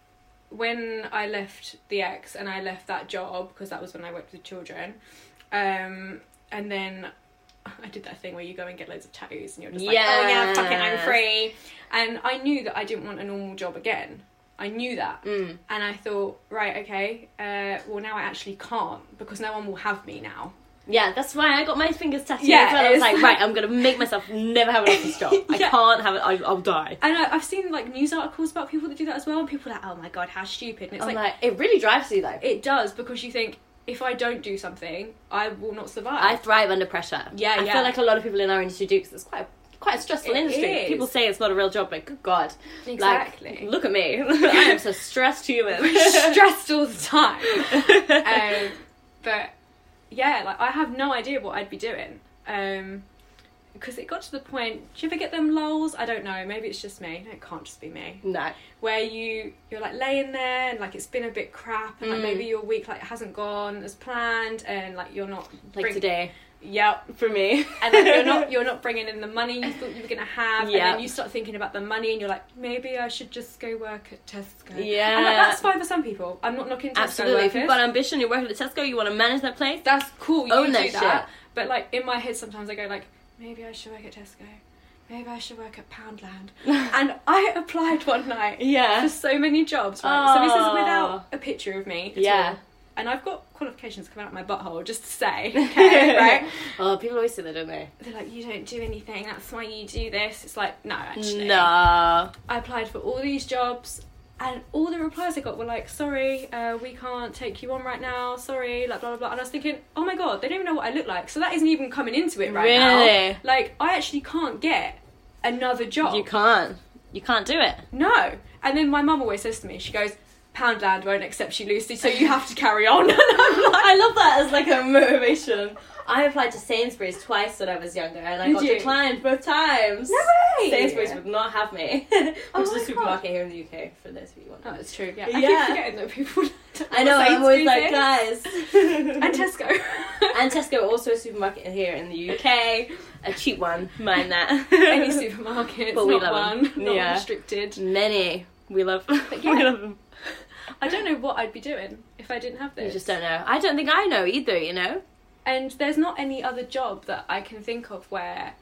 Speaker 3: when I left the ex and I left that job, because that was when I worked with children, um, and then [laughs] I did that thing where you go and get loads of tattoos and you're just like, oh yeah, fuck it, I'm free. And I knew that I didn't want a normal job again. I knew that.
Speaker 1: Mm.
Speaker 3: And I thought, right, okay, uh, well, now I actually can't because no one will have me now.
Speaker 1: Yeah, that's why I got my fingers tattooed.
Speaker 3: Yeah,
Speaker 1: as well. I was like,
Speaker 3: like-
Speaker 1: right, I'm gonna make myself never have an office job. I
Speaker 3: Yeah.
Speaker 1: can't have it. I, I'll die.
Speaker 3: And I, I've seen like news articles about people that do that as well, and people are like, oh my god, how stupid. And it's like,
Speaker 1: like, it really drives you though.
Speaker 3: it does because you think, if I don't do something, I will not survive.
Speaker 1: I thrive under pressure.
Speaker 3: Yeah,
Speaker 1: I
Speaker 3: yeah.
Speaker 1: feel like a lot of people in our industry do because it's quite quite a stressful
Speaker 3: It
Speaker 1: industry.
Speaker 3: is.
Speaker 1: People say it's not a real job, but good God,
Speaker 3: Exactly.
Speaker 1: Like, look at me. [laughs] I am so stressed human.
Speaker 3: stressed all the time. [laughs] um, but yeah, like I have no idea what I'd be doing. Um, because it got to the point. Do you ever get them lulls? I don't know. Maybe it's just me. No, it can't just be me.
Speaker 1: no.
Speaker 3: Where you you're like laying there and like it's been a bit crap and like
Speaker 1: Mm.
Speaker 3: maybe your week like hasn't gone as planned and like you're not
Speaker 1: Like
Speaker 3: bring-
Speaker 1: today
Speaker 3: Yep.
Speaker 1: for me.
Speaker 3: and then you're not [laughs] you're not bringing in the money you thought you were gonna have, and then you start thinking about the money, and you're like, maybe I should just go work at Tesco.
Speaker 1: Yeah.
Speaker 3: and like, that's fine for some people. I'm not knocking Tesco
Speaker 1: Absolutely. If you've got ambition, you're working at Tesco, you want to manage that place.
Speaker 3: that's cool. You
Speaker 1: Own
Speaker 3: do
Speaker 1: that
Speaker 3: that,
Speaker 1: shit.
Speaker 3: but like in my head, sometimes I go like, maybe I should work at Tesco. Maybe I should work at Poundland. [laughs] and I applied one night
Speaker 1: Yeah.
Speaker 3: for so many jobs. Right? So this is
Speaker 1: Oh.
Speaker 3: without a picture of me.
Speaker 1: Yeah.
Speaker 3: all. And I've got qualifications coming out my butthole just to say, [laughs] okay, right?
Speaker 1: Oh, people always say that, don't they?
Speaker 3: they're like, you don't do anything, that's why you do this. It's like, no, actually.
Speaker 1: No.
Speaker 3: I applied for all these jobs, and all the replies I got were like, sorry, uh, we can't take you on right now, sorry, like, blah, blah, blah. And I was thinking, oh my god, they don't even know what I look like. So that isn't even coming into it right now.
Speaker 1: Really?
Speaker 3: Like, I actually can't get another job.
Speaker 1: You can't. You can't do it.
Speaker 3: No. And then my mum always says to me, she goes, Poundland won't accept you, Lucy, so you have to carry on. [laughs] and I'm [laughs] like,
Speaker 1: I love that as like a motivation. I applied to Sainsbury's twice when I was younger, and I
Speaker 3: Did
Speaker 1: got
Speaker 3: you?
Speaker 1: declined both times.
Speaker 3: No way!
Speaker 1: Sainsbury's would not have me, [laughs] oh which
Speaker 3: Oh
Speaker 1: is
Speaker 3: my
Speaker 1: a
Speaker 3: God.
Speaker 1: supermarket here in the UK. For those of you want.
Speaker 3: Oh, it's true, yeah.
Speaker 1: Yeah.
Speaker 3: I keep forgetting that people
Speaker 1: I know. I'm always
Speaker 3: Sainsbury's
Speaker 1: like,
Speaker 3: is.
Speaker 1: guys.
Speaker 3: And Tesco.
Speaker 1: and Tesco also a supermarket here in the UK, a cheap one. Mind that.
Speaker 3: Any supermarket,
Speaker 1: But we
Speaker 3: not
Speaker 1: love Them.
Speaker 3: not
Speaker 1: Yeah.
Speaker 3: restricted.
Speaker 1: Many. We love.
Speaker 3: yeah.
Speaker 1: we love them.
Speaker 3: I don't know what I'd be doing if I didn't have this.
Speaker 1: You just don't know. I don't think I know either. You know.
Speaker 3: And there's not any other job that I can think of where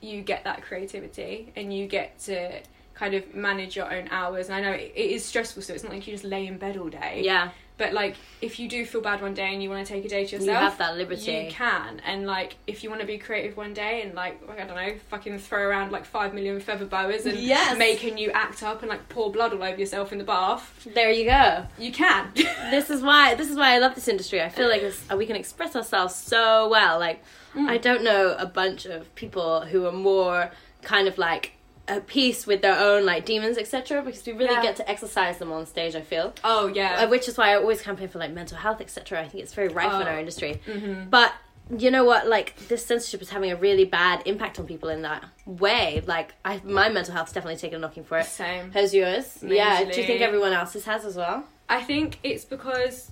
Speaker 3: you get that creativity and you get to kind of manage your own hours. And I know it, it is stressful, so it's not like you just lay in bed all day.
Speaker 1: Yeah.
Speaker 3: But like, if you do feel bad one day and you want to take a day to yourself,
Speaker 1: You have that liberty.
Speaker 3: You can, and like, if you want to be creative one day and like, I don't know, fucking throw around like five million feather boas and
Speaker 1: Yes.
Speaker 3: make a new act up and like pour blood all over yourself in the bath,
Speaker 1: There you go.
Speaker 3: you can. [laughs]
Speaker 1: this is why this is why I love this industry. I feel like it's, we can express ourselves so well. Like mm. I don't know a bunch of people who are more kind of like at peace with their own like demons, etc. Because we really
Speaker 3: Yeah.
Speaker 1: get to exercise them on stage. I feel.
Speaker 3: oh yeah.
Speaker 1: Uh, which is why I always campaign for like mental health, etc. I think it's very rife in
Speaker 3: Oh.
Speaker 1: our industry.
Speaker 3: Mm-hmm.
Speaker 1: But you know what? Like this censorship is having a really bad impact on people in that way. Like I, my mental health's definitely taken a knocking for it.
Speaker 3: Same.
Speaker 1: Has yours? Yeah. Do you think everyone else's has as well?
Speaker 3: I think it's because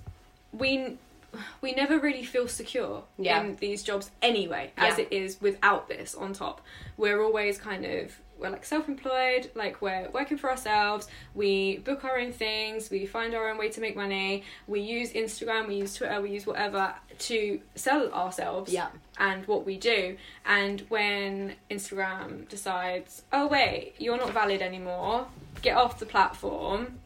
Speaker 3: we we never really feel secure
Speaker 1: Yeah.
Speaker 3: in these jobs anyway, as
Speaker 1: Yeah.
Speaker 3: it is without this on top. We're always kind of we're like self-employed, like we're working for ourselves. We book our own things. We find our own way to make money. We use Instagram. We use Twitter. We use whatever to sell ourselves
Speaker 1: Yeah.
Speaker 3: and what we do. And when Instagram decides, oh wait, you're not valid anymore, get off the platform.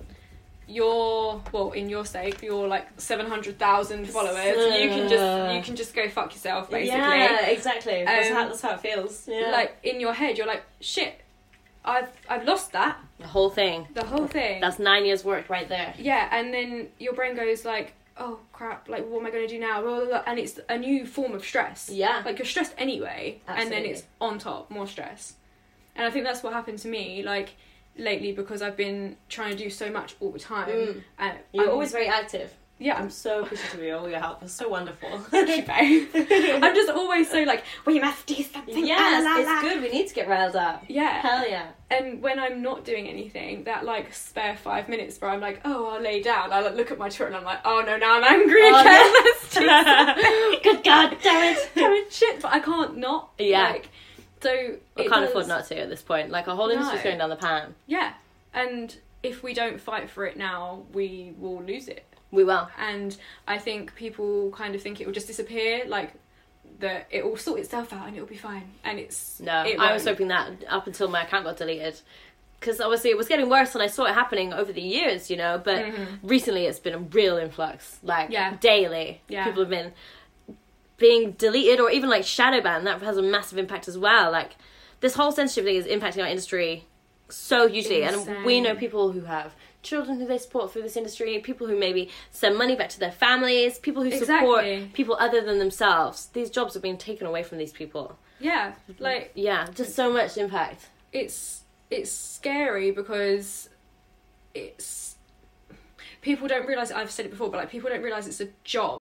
Speaker 3: You're well, in your sake, you're like seven hundred thousand followers. You can just you can just go fuck yourself, basically.
Speaker 1: Yeah exactly.
Speaker 3: That's how- um,
Speaker 1: that's how it feels. yeah.
Speaker 3: Like in your head, you're like, shit, I've I've lost that
Speaker 1: the whole thing.
Speaker 3: the whole thing.
Speaker 1: That's nine years work right there.
Speaker 3: yeah, and then your brain goes like, oh crap, like what am I going to do now? Blah, blah, blah. And it's a new form of stress.
Speaker 1: Yeah.
Speaker 3: like you're stressed anyway, and then it's on top more stress. And I think that's what happened to me, like lately, because I've been trying to do so much all the time.
Speaker 1: Mm.
Speaker 3: And
Speaker 1: You're
Speaker 3: I'm-
Speaker 1: always very active.
Speaker 3: yeah.
Speaker 1: I'm so appreciative of all your help. It's so wonderful. [laughs]
Speaker 3: Thank you, babe. [laughs] I'm just always so like, we must do something.
Speaker 1: yes,
Speaker 3: la, la,
Speaker 1: it's good. We need to get riled up.
Speaker 3: Yeah.
Speaker 1: Hell yeah.
Speaker 3: And when I'm not doing anything, that like spare five minutes where I'm like, oh, I'll lay down. I like, look at my Twitter and I'm like, oh no, now I'm angry
Speaker 1: Oh,
Speaker 3: again.
Speaker 1: no.
Speaker 3: Let's do something.
Speaker 1: Good God, damn it. [laughs]
Speaker 3: Damn it, shit, but I can't not.
Speaker 1: Yeah.
Speaker 3: Like, so we
Speaker 1: can't
Speaker 3: does-
Speaker 1: afford not to at this point. Like our whole industry's
Speaker 3: No.
Speaker 1: going down the pan.
Speaker 3: Yeah. And if we don't fight for it now, we will lose it.
Speaker 1: We will.
Speaker 3: And I think people kind of think it will just disappear, like that it will sort itself out and it'll be fine. And it's
Speaker 1: No,
Speaker 3: it
Speaker 1: I was hoping that up until my account got deleted. Because obviously it was getting worse and I saw it happening over the years, you know, but recently it's been a real influx. Like,
Speaker 3: Mm-hmm. Yeah.
Speaker 1: daily.
Speaker 3: Yeah.
Speaker 1: People have been being deleted or even like shadow banned. That has a massive impact as well. Like, this whole censorship thing is impacting our industry so hugely. And we know people who have children who they support through this industry, people who maybe send money back to their families, people who support people other than themselves. These jobs are being taken away from these people.
Speaker 3: Yeah. Like
Speaker 1: Yeah, just so much impact.
Speaker 3: it's it's scary because it's people don't realize I've said it before, but like people don't realize it's a job.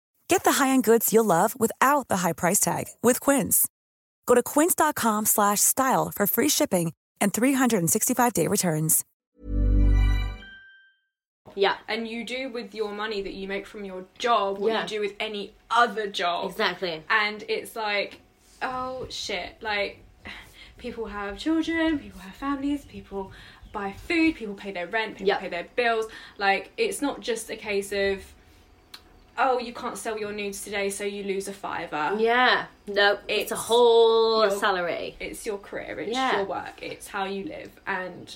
Speaker 4: Get the high-end goods you'll love without the high price tag with Quince. Go to quince.com slash style for free shipping and 365-day returns.
Speaker 1: Yeah,
Speaker 3: And you do with your money that you make from your job what
Speaker 1: Yeah.
Speaker 3: you do with any other job.
Speaker 1: exactly.
Speaker 3: And it's like, oh shit, like people have children, people have families, people buy food, people pay their rent, people
Speaker 1: Yep.
Speaker 3: pay their bills. Like it's not just a case of oh, you can't sell your nudes today, so you lose a fiver.
Speaker 1: Yeah, no, it's, a whole
Speaker 3: your-
Speaker 1: salary.
Speaker 3: It's your career, it's
Speaker 1: Yeah.
Speaker 3: your work, it's how you live, and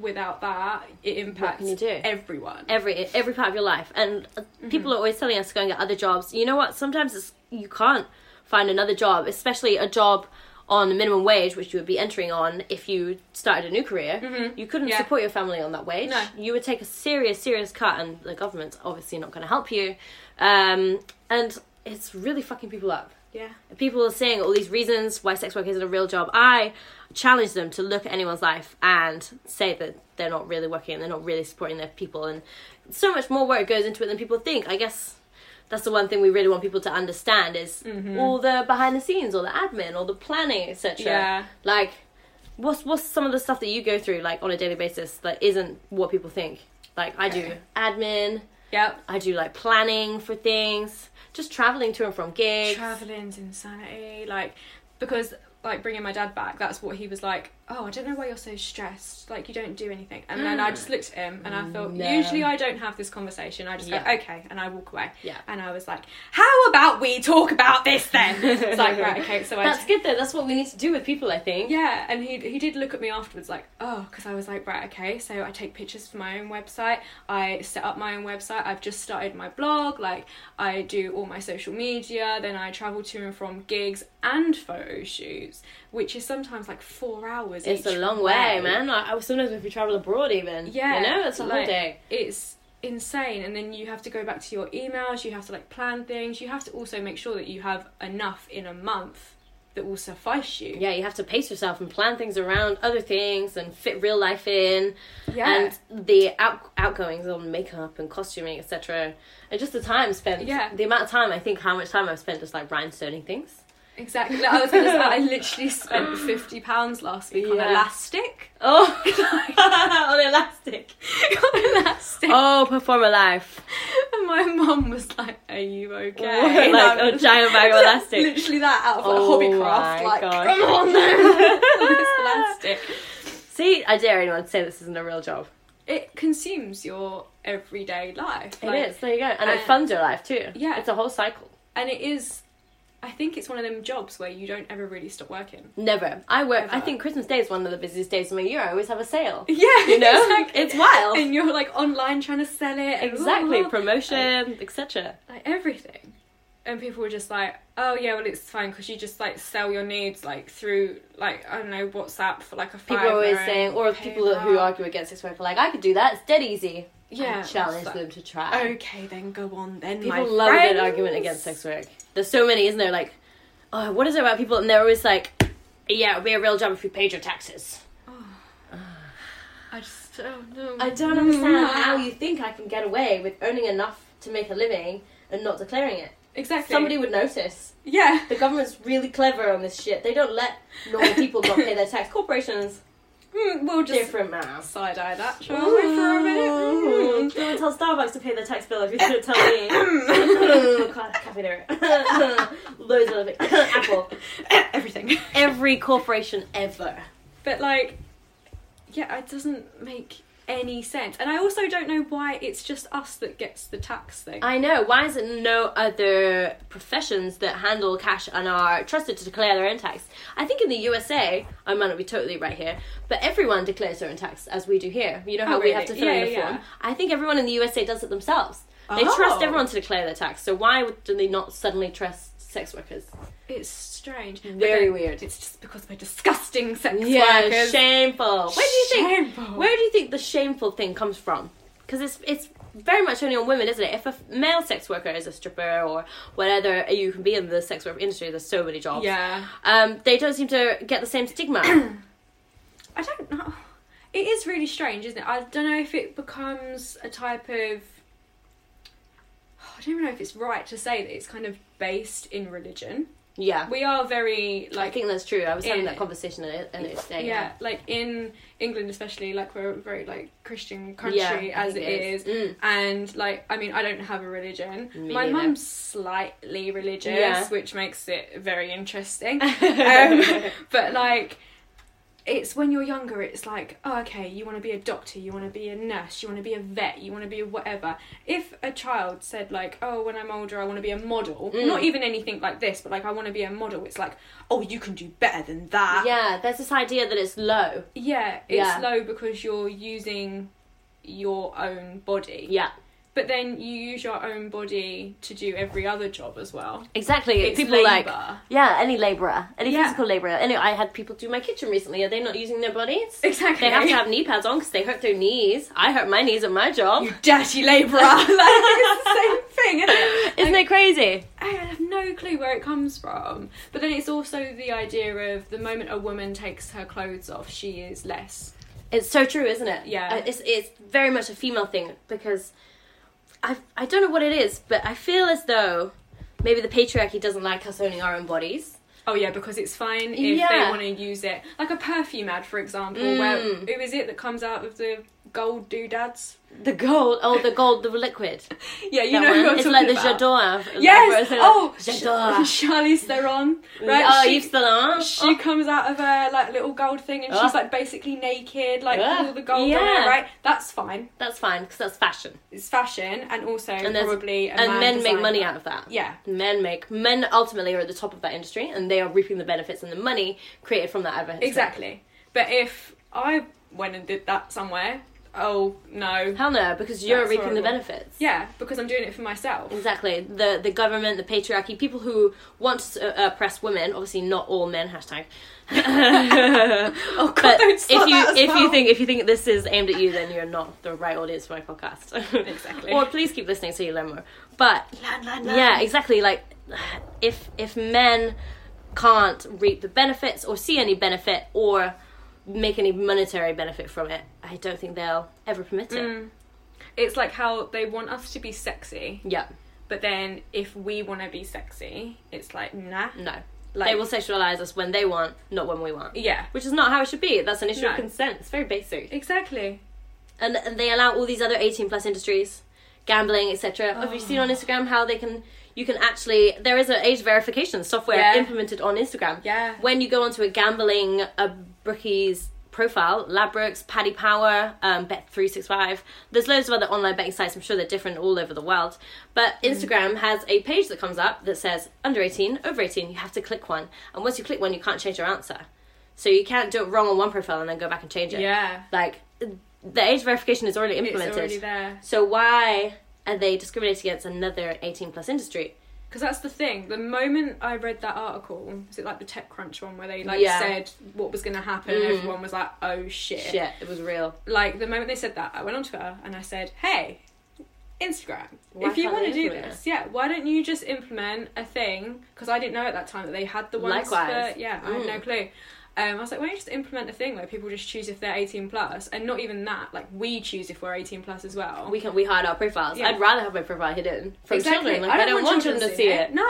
Speaker 3: without that, it impacts
Speaker 1: you do?
Speaker 3: everyone.
Speaker 1: Every every part of your life, and uh,
Speaker 3: Mm-hmm.
Speaker 1: people are always telling us to go and get other jobs. You know what? Sometimes it's, you can't find another job, especially a job on the minimum wage, which you would be entering on if you started a new career. You couldn't
Speaker 3: Mm-hmm. Yeah.
Speaker 1: support your family on that wage.
Speaker 3: No.
Speaker 1: You would take a serious, serious cut, and the government's obviously not going to help you. Um, and it's really fucking people up.
Speaker 3: yeah.
Speaker 1: people are saying all these reasons why sex work isn't a real job. I challenge them to look at anyone's life and say that they're not really working and they're not really supporting their people. And so much more work goes into it than people think. I guess that's the one thing we really want people to understand is mm-hmm. all the behind the scenes, all the admin, all the planning, etc.
Speaker 3: Yeah.
Speaker 1: Like, what's what's some of the stuff that you go through like on a daily basis that isn't what people think? Like I do admin.
Speaker 3: Yep.
Speaker 1: I do like planning for things, just traveling to and from gigs.
Speaker 3: Traveling's insanity. Like, because like bringing my dad back, that's what he was like. Oh, I don't know why you're so stressed. Like you don't do anything. And then I just mm. looked at him and I mm, thought,
Speaker 1: No.
Speaker 3: usually I don't have this conversation. I just
Speaker 1: Yeah.
Speaker 3: go, okay, and I walk away.
Speaker 1: Yeah.
Speaker 3: And I was like, how about we talk about this then? [laughs] it's like right, okay. So I
Speaker 1: That's good though. That's what we need to do with people, I think.
Speaker 3: yeah, and he he did look at me afterwards like, oh, because I was like, right, okay. So I take pictures for my own website. I set up my own website. I've just started my blog. Like I do all my social media. Then I travel to and from gigs and photo shoots, which is sometimes like four hours.
Speaker 1: It's a long way, man. I, I sometimes if we travel abroad, even
Speaker 3: Yeah,
Speaker 1: you know, it's a whole
Speaker 3: like,
Speaker 1: day.
Speaker 3: It's insane, and then you have to go back to your emails. You have to like plan things. You have to also make sure that you have enough in a month that will suffice you.
Speaker 1: Yeah, you have to pace yourself and plan things around other things and fit real life in.
Speaker 3: Yeah.
Speaker 1: And the out- outgoings on makeup and costuming, etc. And just the time spent.
Speaker 3: Yeah.
Speaker 1: The amount of time, I think how much time I've spent just like rhinestoning things.
Speaker 3: Exactly. I was gonna say I [laughs] literally spent fifty pounds last week on
Speaker 1: Yeah.
Speaker 3: elastic.
Speaker 1: Oh, [laughs] [laughs] on elastic.
Speaker 3: on elastic.
Speaker 1: Oh, perform a life.
Speaker 3: And my mum was like, "Are you okay?"
Speaker 1: like
Speaker 3: I
Speaker 1: a
Speaker 3: was-
Speaker 1: giant bag of elastic.
Speaker 3: Literally that out of like,
Speaker 1: Oh
Speaker 3: Hobbycraft.
Speaker 1: my
Speaker 3: Like,
Speaker 1: gosh.
Speaker 3: come on then. this elastic.
Speaker 1: See, I dare anyone to say this isn't a real job.
Speaker 3: It consumes your everyday life.
Speaker 1: It
Speaker 3: like,
Speaker 1: is. There you go. And it
Speaker 3: uh,
Speaker 1: funds your life too.
Speaker 3: yeah.
Speaker 1: It's a whole cycle.
Speaker 3: and it is. I think it's one of them jobs where you don't ever really stop working.
Speaker 1: Never. I work. I think Christmas Day is one of the busiest days of my year. I always have a sale. [laughs]
Speaker 3: Yeah,
Speaker 1: You know,
Speaker 3: exactly.
Speaker 1: it's wild.
Speaker 3: And you're like online trying to sell it.
Speaker 1: Exactly.
Speaker 3: blah.
Speaker 1: Promotion, etc.
Speaker 3: like everything and people were just like oh yeah well it's fine because you just like sell your needs like through like i don't know whatsapp for like a
Speaker 1: People are always saying, or people who argue against this work are like, I could do that. It's dead easy.
Speaker 3: Yeah
Speaker 1: challenge them to try.
Speaker 3: okay then go on then
Speaker 1: People
Speaker 3: my
Speaker 1: love a good argument against sex work. There's so many, isn't there? Like, oh, what is it about people? And they're always like, yeah, it would be a real job if you paid your taxes. Oh.
Speaker 3: i just don't know
Speaker 1: I don't understand how you think I can get away with earning enough to make a living and not declaring it.
Speaker 3: exactly
Speaker 1: Somebody would notice.
Speaker 3: yeah
Speaker 1: The government's really clever on this shit. They don't let normal people not pay their tax. [laughs] Corporations,
Speaker 3: Mm, we'll just
Speaker 1: different man.
Speaker 3: side eye that shall we for a minute Mm.
Speaker 1: Don't tell Starbucks to pay their tax bill if you don't tell me. [laughs] [coughs] Ca- Cafe there. [laughs] Loads of it. [coughs] Apple. [coughs]
Speaker 3: everything
Speaker 1: Every corporation ever.
Speaker 3: but like yeah it doesn't make any sense and i also don't know why it's just us that gets the tax thing
Speaker 1: I know. Why is it no other professions that handle cash and are trusted to declare their own tax? I think in the USA, I might not be totally right here, but everyone declares their own tax as we do here. You know oh, how
Speaker 3: Oh,
Speaker 1: we have to
Speaker 3: really?
Speaker 1: fill in
Speaker 3: Yeah,
Speaker 1: the
Speaker 3: yeah.
Speaker 1: form? I think everyone in the USA does it themselves. They trust
Speaker 3: Oh.
Speaker 1: everyone to declare their tax. So why would- do they not suddenly trust sex workers?
Speaker 3: It's strange.
Speaker 1: Very
Speaker 3: then
Speaker 1: weird.
Speaker 3: It's just because we're disgusting sex
Speaker 1: Yeah,
Speaker 3: workers.
Speaker 1: shameful. Where do you think?
Speaker 3: Shameful.
Speaker 1: Where do you think the shameful thing comes from? Because it's it's very much only on women, isn't it? If a male sex worker is a stripper or whatever you can be in the sex work industry, there's so many jobs.
Speaker 3: Yeah.
Speaker 1: Um, they don't seem to get the same stigma. [coughs]
Speaker 3: I don't know. It is really strange, isn't it? I don't know if it becomes a type of. I don't even know if it's right to say that it's kind of based in religion.
Speaker 1: Yeah,
Speaker 3: We are very like
Speaker 1: I think that's true. I was having
Speaker 3: in-
Speaker 1: that conversation in it, in it today.
Speaker 3: yeah, like in England especially, like we're a very like Christian country
Speaker 1: Yeah,
Speaker 3: as it is,
Speaker 1: is. Mm.
Speaker 3: and like I mean I don't have a religion.
Speaker 1: Me
Speaker 3: My mum's slightly religious,
Speaker 1: Yeah.
Speaker 3: which makes it very interesting. [laughs] um, [laughs] but like. It's when you're younger, it's like, oh, okay, you want to be a doctor, you want to be a nurse, you want to be a vet, you want to be a whatever. If a child said, like, oh, when I'm older, I want to be a model,
Speaker 1: Mm.
Speaker 3: not even anything like this, but like, I want to be a model, it's like, oh, you can do better than that.
Speaker 1: yeah. There's this idea that it's low.
Speaker 3: Yeah, it's
Speaker 1: Yeah.
Speaker 3: low because you're using your own body.
Speaker 1: Yeah,
Speaker 3: But then you use your own body to do every other job as well.
Speaker 1: exactly.
Speaker 3: It's
Speaker 1: people like
Speaker 3: labour.
Speaker 1: yeah, any labourer, any
Speaker 3: Yeah.
Speaker 1: physical labourer. Any, I had people do my kitchen recently. Are they not using their bodies?
Speaker 3: Exactly.
Speaker 1: They have to have knee pads on because they hurt their knees. I hurt my knees at my job.
Speaker 3: You dirty labourer. [laughs] like, it's the same thing, isn't it?
Speaker 1: Isn't
Speaker 3: Like,
Speaker 1: it crazy?
Speaker 3: I have no clue where it comes from. But then it's also the idea of the moment a woman takes her clothes off, she is less.
Speaker 1: It's so true, isn't it?
Speaker 3: Yeah.
Speaker 1: Uh, It's it's very much a female thing because I I don't know what it is, but I feel as though maybe the patriarchy doesn't like us owning our own bodies.
Speaker 3: Oh yeah, because it's fine if
Speaker 1: Yeah.
Speaker 3: they want to use it, like a perfume ad, for example. Where
Speaker 1: Mm.
Speaker 3: who is it that comes out of the gold doodads.
Speaker 1: The gold, oh, the gold, the liquid. [laughs]
Speaker 3: Yeah, you
Speaker 1: That
Speaker 3: know
Speaker 1: one.
Speaker 3: who I'm
Speaker 1: it's
Speaker 3: talking
Speaker 1: like the
Speaker 3: about.
Speaker 1: J'adore.
Speaker 3: Yes. Oh,
Speaker 1: J'adore.
Speaker 3: Charlize Theron. Mm, right.
Speaker 1: Oh,
Speaker 3: she,
Speaker 1: Yves Laurent.
Speaker 3: she oh. comes out of a like little gold thing, and
Speaker 1: Oh.
Speaker 3: she's like basically naked, like
Speaker 1: Yeah.
Speaker 3: all the gold on
Speaker 1: Yeah.
Speaker 3: Right. That's fine.
Speaker 1: That's fine because that's fashion,
Speaker 3: It's fashion, and also
Speaker 1: and
Speaker 3: probably
Speaker 1: and men make money out of that.
Speaker 3: Yeah.
Speaker 1: men make men ultimately are at the top of that industry, and they are reaping the benefits and the money created from that advertisement.
Speaker 3: Exactly. But if I went and did that somewhere, oh no.
Speaker 1: Hell no, because you're
Speaker 3: That's
Speaker 1: reaping the benefits.
Speaker 3: Yeah, because I'm doing it for myself.
Speaker 1: Exactly. The the government, the patriarchy, people who want to uh, oppress women, obviously not all men. Hashtag. [laughs]
Speaker 3: Oh god,
Speaker 1: But
Speaker 3: don't
Speaker 1: if you if
Speaker 3: well.
Speaker 1: you think if you think this is aimed at you, then you're not the right audience for my podcast. [laughs]
Speaker 3: Exactly.
Speaker 1: or please keep listening so you learn more. But
Speaker 3: Learn, learn, learn.
Speaker 1: yeah, exactly. Like if if men can't reap the benefits or see any benefit or make any monetary benefit from it, I don't think they'll ever permit it.
Speaker 3: Mm. It's like how they want us to be sexy,
Speaker 1: Yeah,
Speaker 3: but then if we want to be sexy, it's like nah.
Speaker 1: no.
Speaker 3: Like-
Speaker 1: they will sexualize us when they want, not when we want.
Speaker 3: Yeah,
Speaker 1: Which is not how it should be. That's an issue of consent. It's very basic.
Speaker 3: exactly.
Speaker 1: and, and they allow all these other 18 plus industries gambling etc have you seen on instagram how they can you can actually there is an age verification software
Speaker 3: Yeah.
Speaker 1: implemented on instagram
Speaker 3: Yeah.
Speaker 1: when you go onto a gambling a brookie's profile ladbrokes paddy power um, bet365 there's loads of other online betting sites i'm sure they're different all over the world but
Speaker 3: Mm.
Speaker 1: instagram has a page that comes up that says under 18 over 18 you have to click one and once you click one you can't change your answer so you can't do it wrong on one profile and then go back and change it
Speaker 3: Yeah,
Speaker 1: like the age verification is already
Speaker 3: it's
Speaker 1: implemented.
Speaker 3: already there.
Speaker 1: So why are they discriminating against another 18 plus industry?
Speaker 3: Because that's the thing. The moment I read that article, was it like the TechCrunch one where they like
Speaker 1: Yeah.
Speaker 3: said what was going to happen, and
Speaker 1: Mhm.
Speaker 3: everyone was like, "Oh shit!"
Speaker 1: Shit, it was real.
Speaker 3: Like the moment they said that, I went on Twitter and I said, "Hey, Instagram,
Speaker 1: Why
Speaker 3: if you want to do this, yeah, why don't you just implement a thing? Because I didn't know at that time that they had the ones
Speaker 1: Likewise.
Speaker 3: for yeah, I had no
Speaker 1: Mm.
Speaker 3: clue." Um, I was like, why don't you just implement a thing where people just choose if they're 18 plus, and not even that, like we choose if we're 18 plus as well.
Speaker 1: We can we hide our profiles.
Speaker 3: Yeah.
Speaker 1: I'd rather have my profile hidden from
Speaker 3: exactly.
Speaker 1: children. Like, I, don't want children to see it.
Speaker 3: No,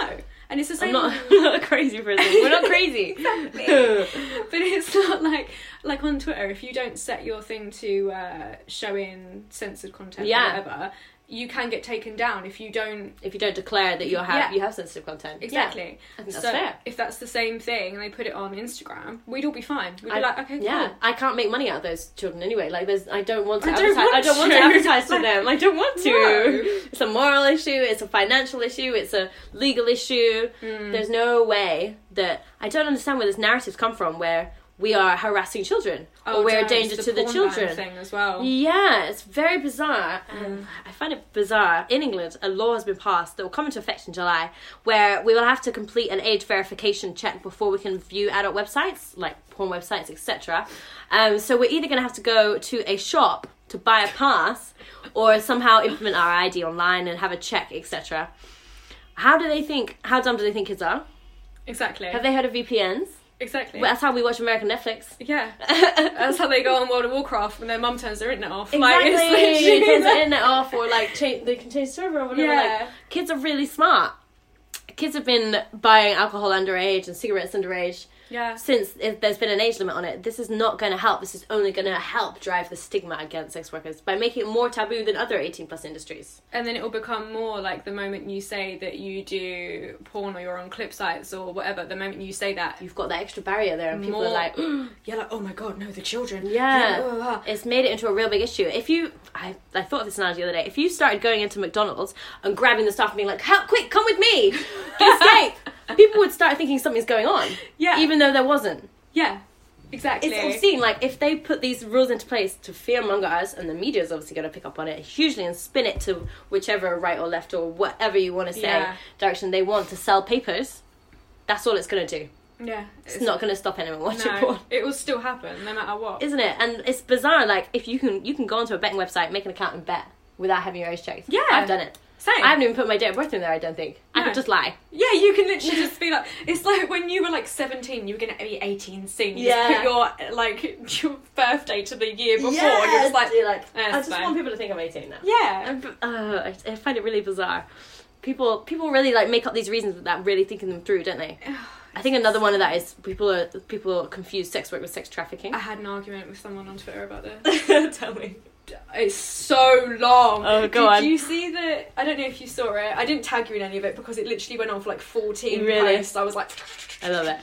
Speaker 3: and it's the
Speaker 1: I'm
Speaker 3: same.
Speaker 1: not, I'm [laughs] not a crazy person. We're not crazy. [laughs]
Speaker 3: Exactly. [laughs] but it's not like like on Twitter. If you don't set your thing to uh, showing censored content
Speaker 1: Yeah.
Speaker 3: or whatever, you can get taken down if you don't
Speaker 1: if you don't declare that you have
Speaker 3: Yeah.
Speaker 1: you have sensitive content.
Speaker 3: exactly.
Speaker 1: Think that's
Speaker 3: so
Speaker 1: fair.
Speaker 3: if that's the same thing and they put it on Instagram, we'd all be fine. We'd be
Speaker 1: I-
Speaker 3: like, okay, cool.
Speaker 1: Yeah, I can't make money out of those children anyway. Like, there's, I don't want to
Speaker 3: I don't
Speaker 1: advertise. I don't want to
Speaker 3: to.
Speaker 1: advertise to them. I don't want to.
Speaker 3: No.
Speaker 1: It's a moral issue. It's a financial issue. It's a legal issue.
Speaker 3: Mm.
Speaker 1: There's no way that I don't understand where this narratives come from, where we are harassing children or we're a danger
Speaker 3: Oh, it's
Speaker 1: to the children.
Speaker 3: thing as well.
Speaker 1: Yeah, it's very bizarre.
Speaker 3: Mm.
Speaker 1: And I find it bizarre. In England, a law has been passed that will come into effect in July where we will have to complete an age verification check before we can view adult websites, like porn websites, etc. Um, so we're either going to have to go to a shop to buy a pass or somehow implement our ID online and have a check, etc. How do they think, how dumb do they think kids are?
Speaker 3: Exactly.
Speaker 1: Have they heard of VPNs?
Speaker 3: Exactly.
Speaker 1: Well, that's how we watch American Netflix.
Speaker 3: yeah. [laughs] That's how they go on World of Warcraft when their mum turns their internet off. Like,
Speaker 1: Exactly.
Speaker 3: it's literally
Speaker 1: Turns the [laughs] internet off, or like change. They can change server or whatever.
Speaker 3: Yeah.
Speaker 1: Like kids are really smart. Kids have been buying alcohol underage and cigarettes underage
Speaker 3: Yeah.
Speaker 1: since if there's been an age limit on it. This is not going to help. This is only going to help drive the stigma against sex workers by making it more taboo than other 18 plus industries.
Speaker 3: And then it will become more like the moment you say that you do porn or you're on clip sites or whatever, the moment you say that,
Speaker 1: You've got that extra barrier there, and people
Speaker 3: more
Speaker 1: are like, [gasps]
Speaker 3: you're like, oh my god, no, the children.
Speaker 1: Yeah,
Speaker 3: blah, blah, blah.
Speaker 1: it's made it into a real big issue. If you, I, I thought of this analogy the other day. If you started going into McDonald's and grabbing the staff and being like, "Help, quick, come with me, escape," [laughs] people would start thinking something's going on.
Speaker 3: Yeah.
Speaker 1: even though there wasn't.
Speaker 3: Yeah, exactly.
Speaker 1: It's obscene. Like if they put these rules into place to fearmonger us, and the media is obviously going to pick up on it hugely and spin it to whichever right or left or whatever you want to say
Speaker 3: Yeah.
Speaker 1: direction they want to sell papers. That's all it's going to do.
Speaker 3: Yeah,
Speaker 1: It's, not going to stop anyone watching
Speaker 3: No,
Speaker 1: porn.
Speaker 3: it will still happen no matter what.
Speaker 1: isn't it? And it's bizarre. Like if you can, you can go onto a betting website, make an account, and bet without having your age checked.
Speaker 3: Yeah.
Speaker 1: I've done it.
Speaker 3: Same.
Speaker 1: I haven't even put my date of birth in there. I don't think. I
Speaker 3: No.
Speaker 1: could just lie.
Speaker 3: Yeah, you can literally [laughs] just be like, it's like when you were like 17, you were going to be 18 soon. You
Speaker 1: Yeah.
Speaker 3: put your, like, your birthday to the year before, and you're just like,
Speaker 1: you're like
Speaker 3: "Eh,
Speaker 1: I just
Speaker 3: fine."
Speaker 1: want people to think I'm 18 now.
Speaker 3: yeah.
Speaker 1: I'm- uh, I, I find it really bizarre. People people really like make up these reasons without really thinking them through, don't they? I think another one of that is people are people confuse sex work with sex trafficking.
Speaker 3: I had an argument with someone on Twitter about this. [laughs]
Speaker 1: Tell me.
Speaker 3: It's so long.
Speaker 1: Oh, go
Speaker 3: Did
Speaker 1: on.
Speaker 3: you see the? I don't know if you saw it. I didn't tag you in any of it because it literally went on for like fourteen
Speaker 1: Really?
Speaker 3: posts. I was like,
Speaker 1: I love it.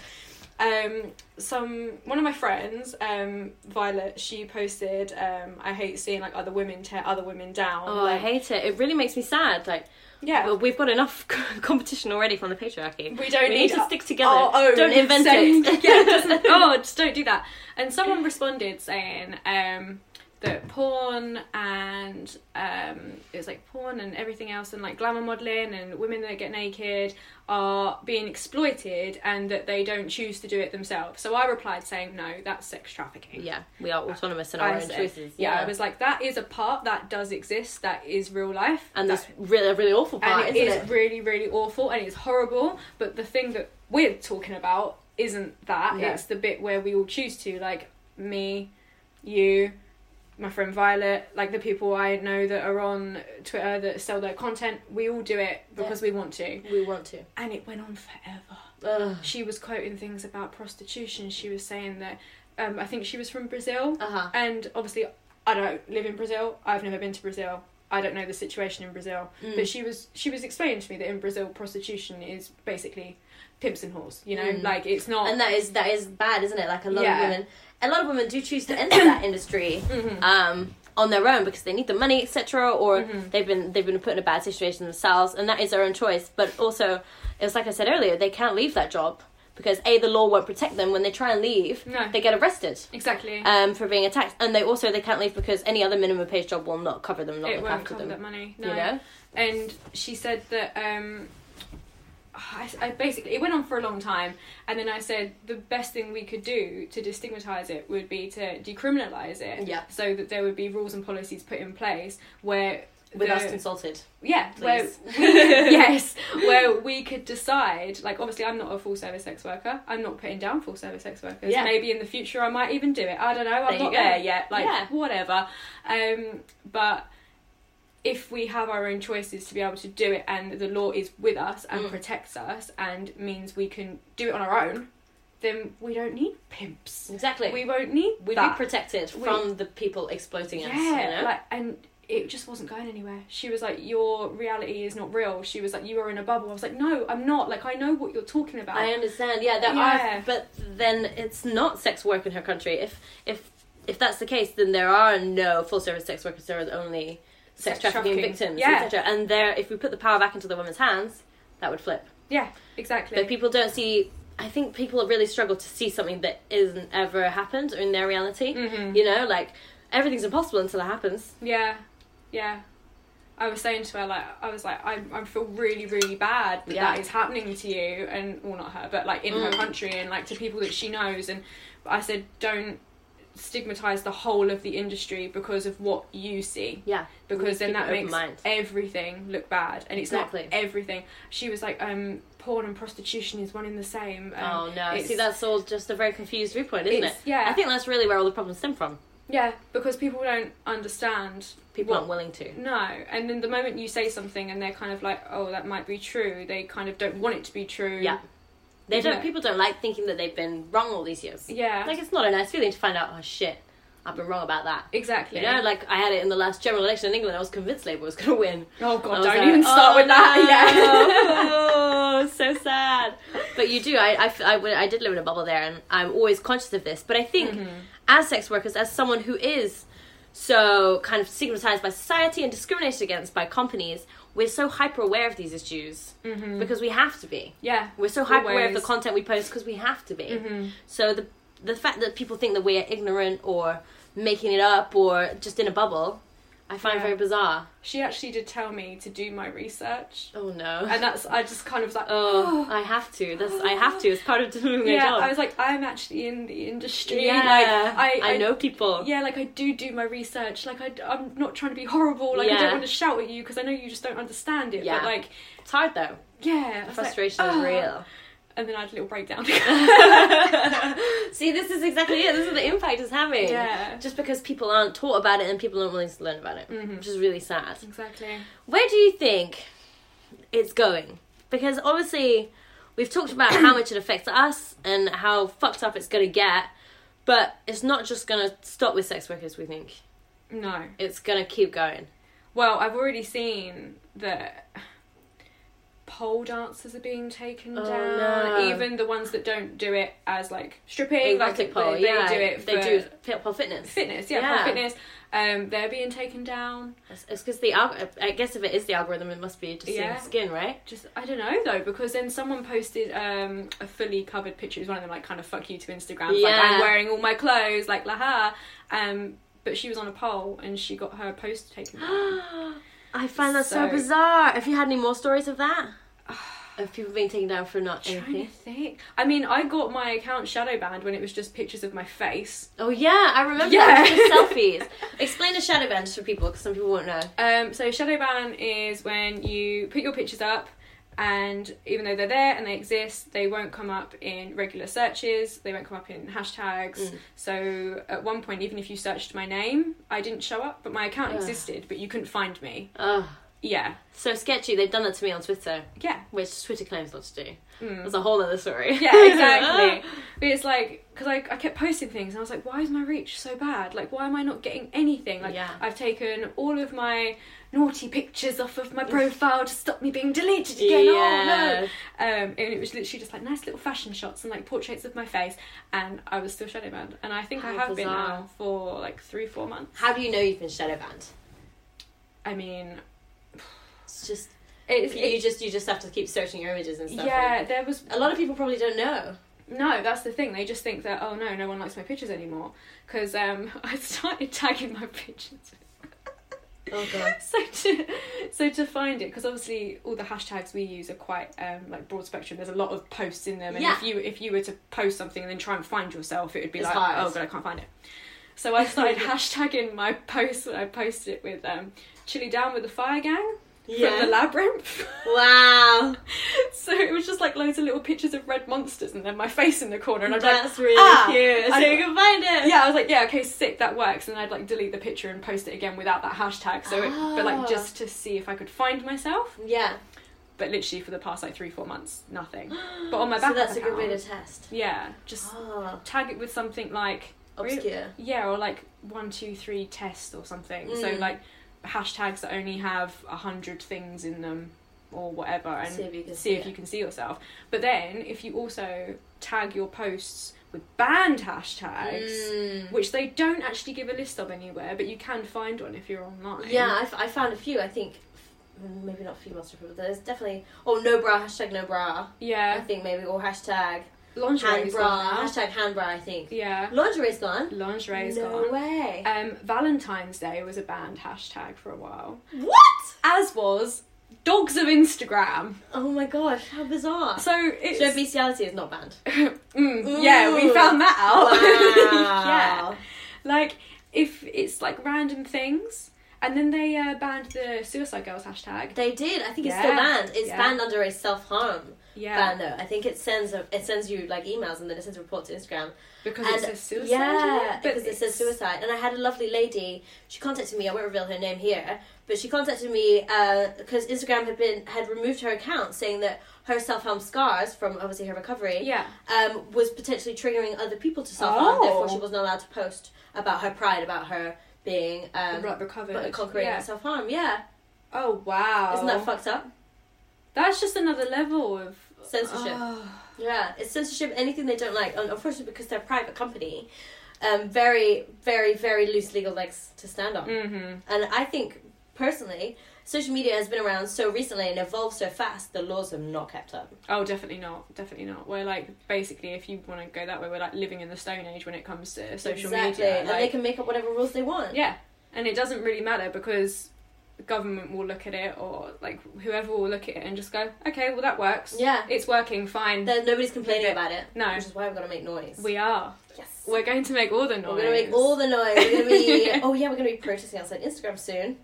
Speaker 3: um, some one of my friends, um, Violet, she posted, um, I hate seeing like other women tear other women down.
Speaker 1: Oh, I hate it. It really makes me sad. Like,
Speaker 3: yeah.
Speaker 1: well, we've got enough [laughs] competition already from the patriarchy.
Speaker 3: We don't
Speaker 1: we
Speaker 3: need
Speaker 1: need to stick together. don't invent
Speaker 3: saying-
Speaker 1: it.
Speaker 3: yeah, just, [laughs] oh, just don't do that. And someone responded saying um, that porn and um, it was like porn and everything else and like glamour modeling and women that get naked are being exploited and that they don't choose to do it themselves. So I replied saying, no, that's sex trafficking.
Speaker 1: yeah, we are autonomous in our
Speaker 3: I
Speaker 1: own
Speaker 3: said-
Speaker 1: choices.
Speaker 3: Yeah, I was like, that is a part that does exist. That is real life.
Speaker 1: and
Speaker 3: that,
Speaker 1: this really, really awful part,
Speaker 3: and it
Speaker 1: isn't
Speaker 3: is
Speaker 1: it?
Speaker 3: really really awful and it's horrible but the thing that we're talking about isn't that
Speaker 1: No.
Speaker 3: it's the bit where we all choose to like me you my friend violet like the people i know that are on twitter that sell their content we all do it because we want to
Speaker 1: we want to.
Speaker 3: and it went on forever
Speaker 1: Ugh.
Speaker 3: she was quoting things about prostitution she was saying that um, i think she was from brazil
Speaker 1: Uh-huh.
Speaker 3: and obviously i don't live in brazil i've never been to brazil i don't know the situation in brazil
Speaker 1: Mm.
Speaker 3: but she was she was explaining to me that in brazil prostitution is basically pimps and whores you know
Speaker 1: Mm.
Speaker 3: like it's not
Speaker 1: and that is that is bad, isn't it? Like a lot
Speaker 3: Yeah.
Speaker 1: of women, a lot of women do choose to enter that industry [coughs]
Speaker 3: Mm-hmm.
Speaker 1: um, on their own because they need the money, etc., or
Speaker 3: Mm-hmm.
Speaker 1: they've been they've been put in a bad situation themselves, and that is their own choice. But also, it's like I said earlier, they can't leave that job because a the law won't protect them when they try and leave.
Speaker 3: No.
Speaker 1: They get arrested.
Speaker 3: exactly
Speaker 1: Um, for being attacked, and they also they can't leave because any other minimum wage job will not cover them, not
Speaker 3: it
Speaker 1: look
Speaker 3: won't
Speaker 1: after
Speaker 3: cover
Speaker 1: them.
Speaker 3: that money no
Speaker 1: You know,
Speaker 3: and she said that um I, I basically it went on for a long time and then i said the best thing we could do to destigmatize it would be to decriminalize it
Speaker 1: Yeah.
Speaker 3: so that there would be rules and policies put in place where
Speaker 1: with
Speaker 3: the-
Speaker 1: us consulted.
Speaker 3: yeah where we, [laughs] yes where we could decide like obviously i'm not a full service sex worker i'm not putting down full service sex workers
Speaker 1: Yeah.
Speaker 3: maybe in the future i might even do it i don't know i'm
Speaker 1: There
Speaker 3: not
Speaker 1: go.
Speaker 3: there yet like
Speaker 1: Yeah.
Speaker 3: whatever um but if we have our own choices to be able to do it and the law is with us and
Speaker 1: Mm.
Speaker 3: protects us and means we can do it on our own then we don't need pimps
Speaker 1: Exactly.
Speaker 3: we won't need
Speaker 1: We'd
Speaker 3: that.
Speaker 1: be protected
Speaker 3: We-
Speaker 1: from the people exploiting us.
Speaker 3: Yeah,
Speaker 1: you know?
Speaker 3: like and it just wasn't going anywhere. She was like, "Your reality is not real." She was like, "You are in a bubble." I was like, "No, I'm not. Like, I know what you're talking about."
Speaker 1: I understand. Yeah, there
Speaker 3: Yeah.
Speaker 1: are, but then it's not sex work in her country. If if if that's the case, then there are no full service sex workers. There are only sex,
Speaker 3: Sex
Speaker 1: trafficking,
Speaker 3: trafficking.
Speaker 1: victims,
Speaker 3: Yeah.
Speaker 1: etc. And there, if we put the power back into the women's hands, that would flip.
Speaker 3: yeah, exactly.
Speaker 1: But people don't see. I think people really struggle to see something that isn't ever happened in their reality.
Speaker 3: Mhm.
Speaker 1: You know, like everything's impossible until it happens.
Speaker 3: Yeah, yeah. I was saying to her like I was like I I feel really really bad that
Speaker 1: Yeah.
Speaker 3: that is happening to you and well not her but like in her
Speaker 1: Mm.
Speaker 3: country and like to people that she knows and I said don't stigmatize the whole of the industry because of what you see
Speaker 1: Yeah,
Speaker 3: because then that makes
Speaker 1: mind.
Speaker 3: everything look bad and it's
Speaker 1: Exactly.
Speaker 3: not everything she was like um porn and prostitution is one in the same um,
Speaker 1: oh no! See, that's all just a very confused viewpoint, isn't it?
Speaker 3: Yeah.
Speaker 1: I think that's really where all the problems stem from.
Speaker 3: yeah because people don't understand
Speaker 1: People
Speaker 3: what-
Speaker 1: aren't willing to.
Speaker 3: no and then the moment you say something and they're kind of like oh that might be true they kind of don't want it to be true
Speaker 1: Yeah. They don't.
Speaker 3: it?
Speaker 1: People don't like thinking that they've been wrong all these years.
Speaker 3: yeah
Speaker 1: Like it's not a nice feeling to find out. Oh shit, I've been wrong about that.
Speaker 3: exactly
Speaker 1: You know, like I had it in the last general election in England. I was convinced Labour was going to win.
Speaker 3: oh god don't
Speaker 1: like,
Speaker 3: even start
Speaker 1: "Oh,
Speaker 3: with that
Speaker 1: no." oh, [laughs] [laughs] so sad. But you do. I, I, I did live in a bubble there, and I'm always conscious of this. But I think,
Speaker 3: Mm-hmm.
Speaker 1: as sex workers, as someone who is so kind of stigmatized by society and discriminated against by companies, we're so hyper aware of these issues because we have to be.
Speaker 3: yeah
Speaker 1: We're so hyper aware of the content we post because we have to be.
Speaker 3: Mhm.
Speaker 1: So the the fact that people think that we're ignorant or making it up or just in a bubble, I find
Speaker 3: Yeah.
Speaker 1: very bizarre.
Speaker 3: she actually did tell me to do my research
Speaker 1: Oh no.
Speaker 3: and that's I just kind of was like
Speaker 1: Oh, I have to. That's I have to. It's part of doing my
Speaker 3: yeah
Speaker 1: job.
Speaker 3: I was like I'm actually in the industry
Speaker 1: yeah,
Speaker 3: like I,
Speaker 1: I know people.
Speaker 3: yeah like I do do my research like I, I'm not trying to be horrible like I don't want to shout at you because I know you just don't understand it
Speaker 1: Yeah.
Speaker 3: but like
Speaker 1: It's hard though.
Speaker 3: yeah I was like,
Speaker 1: Frustration is
Speaker 3: "Ah."
Speaker 1: real.
Speaker 3: And then I had a little breakdown [laughs] [laughs]
Speaker 1: See, this is exactly it. This is the impact it's having.
Speaker 3: Yeah.
Speaker 1: Just because people aren't taught about it and people aren't willing to learn about it,
Speaker 3: Mhm.
Speaker 1: which is really sad.
Speaker 3: exactly
Speaker 1: Where do you think it's going? Because obviously, we've talked about how much it affects us and how fucked up it's going to get, but it's not just going to stop with sex workers, we think.
Speaker 3: No.
Speaker 1: It's gonna keep going.
Speaker 3: Well, I've already seen that pole dancers are being taken
Speaker 1: Oh,
Speaker 3: down.
Speaker 1: no.
Speaker 3: Even the ones that don't do it as like stripping, like
Speaker 1: Erotic
Speaker 3: they,
Speaker 1: pole,
Speaker 3: they
Speaker 1: yeah.
Speaker 3: do it for
Speaker 1: they do fit- pole fitness.
Speaker 3: fitness. Yeah,
Speaker 1: Yeah.
Speaker 3: pole fitness. Um, they're being taken down.
Speaker 1: It's- because the alg- I guess if it is the algorithm, it must be just
Speaker 3: Yeah.
Speaker 1: yeah. skin, right?
Speaker 3: Just I don't know though because then someone posted um, a fully covered picture. It was one of them like kind of fuck you to Instagram. It's Like
Speaker 1: Yeah.
Speaker 3: I'm wearing all my clothes, like laha. Um, but she was on a pole and she got her post taken down. [gasps]
Speaker 1: I find that so,
Speaker 3: So-
Speaker 1: bizarre. Have you had any more stories of that? [sighs] of people being taken down for not
Speaker 3: trying to think. I mean, I got my account shadow banned when it was just pictures of my face.
Speaker 1: Oh yeah, I remember
Speaker 3: Yeah.
Speaker 1: that [laughs] selfies. Explain a shadow ban just for people because some people won't know.
Speaker 3: Um, so shadow ban is when you put your pictures up, and even though they're there and they exist, they won't come up in regular searches. They won't come up in hashtags.
Speaker 1: Mm.
Speaker 3: So at one point, even if you searched my name, I didn't show up, but my account
Speaker 1: Ugh.
Speaker 3: existed, but you couldn't find me.
Speaker 1: Oh,
Speaker 3: Yeah,
Speaker 1: so sketchy. They've done that to me on Twitter,
Speaker 3: yeah,
Speaker 1: which Twitter claims not to do.
Speaker 3: Mm.
Speaker 1: That's a whole other story.
Speaker 3: yeah, exactly. [laughs] but it's like because I, I kept posting things and I was like, why is my reach so bad? Like, why am I not getting anything? Like,
Speaker 1: Yeah.
Speaker 3: I've taken all of my naughty pictures off of my [laughs] profile to stop me being deleted again.
Speaker 1: Yeah.
Speaker 3: Oh no! Um, and it was literally just like nice little fashion shots and like portraits of my face, and I was still shadow banned. And I think I
Speaker 1: How
Speaker 3: have been now for like three, four months.
Speaker 1: How do you know you've been shadow banned?
Speaker 3: I mean,
Speaker 1: It's just
Speaker 3: it's,
Speaker 1: you
Speaker 3: it,
Speaker 1: just you just have to keep searching your images and stuff.
Speaker 3: yeah.
Speaker 1: and
Speaker 3: There was
Speaker 1: a lot of people probably don't know.
Speaker 3: No, that's the thing. They just think that oh no, no one likes my pictures anymore because um, [laughs] I started tagging my pictures. [laughs]
Speaker 1: Oh god. [laughs]
Speaker 3: so to so to find it because obviously all the hashtags we use are quite um, like broad spectrum. There's a lot of posts in them, and
Speaker 1: Yeah.
Speaker 3: if you if you were to post something and then try and find yourself, it would be
Speaker 1: It's
Speaker 3: like
Speaker 1: hard.
Speaker 3: oh god, I can't find it. So I started hashtagging my posts when I posted it with um, "Chilly Down with the Fire Gang" from the Labyrinth.
Speaker 1: Wow. [laughs]
Speaker 3: so it was just like loads of little pictures of red monsters and then my face in the corner, and I'm
Speaker 1: That's
Speaker 3: like,
Speaker 1: really
Speaker 3: ah,
Speaker 1: cute. So
Speaker 3: I-
Speaker 1: you can find it.
Speaker 3: yeah, I was like, yeah, okay, sick, that works. And I'd like delete the picture and post it again without that hashtag. So, it, but
Speaker 1: Ah.
Speaker 3: like just to see if I could find myself.
Speaker 1: Yeah.
Speaker 3: But literally for the past like three, four months, nothing. [gasps] But on my
Speaker 1: back.
Speaker 3: So
Speaker 1: that's a good way to test.
Speaker 3: yeah, just
Speaker 1: Oh,
Speaker 3: tag it with something like
Speaker 1: obscure.
Speaker 3: yeah, or like one, two, three test or something. So
Speaker 1: Mm.
Speaker 3: like hashtags that only have a hundred things in them or whatever, and
Speaker 1: See if you can
Speaker 3: see if you can see yourself. But then if you also tag your posts with banned hashtags
Speaker 1: Mm.
Speaker 3: which they don't actually give a list of anywhere, but you can find one if you're online.
Speaker 1: Yeah, I, f- I found a few. I think mm, maybe not female strippers, but there's definitely oh no bra hashtag no bra.
Speaker 3: Yeah, I
Speaker 1: think maybe or hashtag
Speaker 3: Lingerie
Speaker 1: hand
Speaker 3: is
Speaker 1: bra
Speaker 3: gone now.
Speaker 1: hashtag hand bra. I think
Speaker 3: Yeah,
Speaker 1: Lingerie is gone.
Speaker 3: lingerie is
Speaker 1: no
Speaker 3: gone.
Speaker 1: way.
Speaker 3: Um, Valentine's Day was a banned hashtag for a while,
Speaker 1: what?
Speaker 3: as was dogs of Instagram.
Speaker 1: Oh my gosh, how bizarre.
Speaker 3: So it's
Speaker 1: So bestiality is not banned. [laughs]
Speaker 3: Mm, yeah, we found that out.
Speaker 1: Wow. [laughs]
Speaker 3: yeah, like if it's like random things, and then they uh, banned the Suicide Girls hashtag.
Speaker 1: They did. I think it's
Speaker 3: Yeah.
Speaker 1: still banned. It's
Speaker 3: Yeah.
Speaker 1: banned under a self harm
Speaker 3: Yeah,
Speaker 1: ban though. I think it sends a, it sends you like emails and then it sends a report to Instagram.
Speaker 3: because
Speaker 1: and
Speaker 3: it says suicide.
Speaker 1: yeah,
Speaker 3: but
Speaker 1: because it says suicide. And I had a lovely lady. She contacted me. I won't reveal her name here, but she contacted me because Instagram had been had removed her account, saying that her self harm scars from obviously her recovery
Speaker 3: Yeah.
Speaker 1: um, was potentially triggering other people to self harm.
Speaker 3: Oh.
Speaker 1: Therefore, she was not allowed to post about her pride, about her being um,
Speaker 3: Like recovered.
Speaker 1: but conquering
Speaker 3: Yeah.
Speaker 1: self harm. Yeah,
Speaker 3: Oh wow!
Speaker 1: isn't that fucked up?
Speaker 3: That's just another level of
Speaker 1: Censorship.
Speaker 3: Oh.
Speaker 1: Yeah, it's censorship. Anything they don't like, and unfortunately, because they're a private company, um, very, very, very loose legal legs to stand on.
Speaker 3: Mm-hmm.
Speaker 1: And I think personally, social media has been around so recently and evolved so fast. The laws have not kept up.
Speaker 3: Oh, definitely not. Definitely not. We're like basically, if you want to go that way, we're like living in the stone age when it comes to social
Speaker 1: exactly,
Speaker 3: media.
Speaker 1: and
Speaker 3: Like,
Speaker 1: they can make up whatever rules they want.
Speaker 3: yeah, and it doesn't really matter because the government will look at it or like whoever will look at it and just go, okay, well that works.
Speaker 1: Yeah.
Speaker 3: it's working. Fine.
Speaker 1: There, nobody's complaining about it.
Speaker 3: No.
Speaker 1: which is why we've got to make noise.
Speaker 3: we are.
Speaker 1: yes.
Speaker 3: We're going to make all the noise.
Speaker 1: We're gonna make all the noise. We're gonna be. [laughs] oh yeah, we're gonna be protesting outside Instagram soon.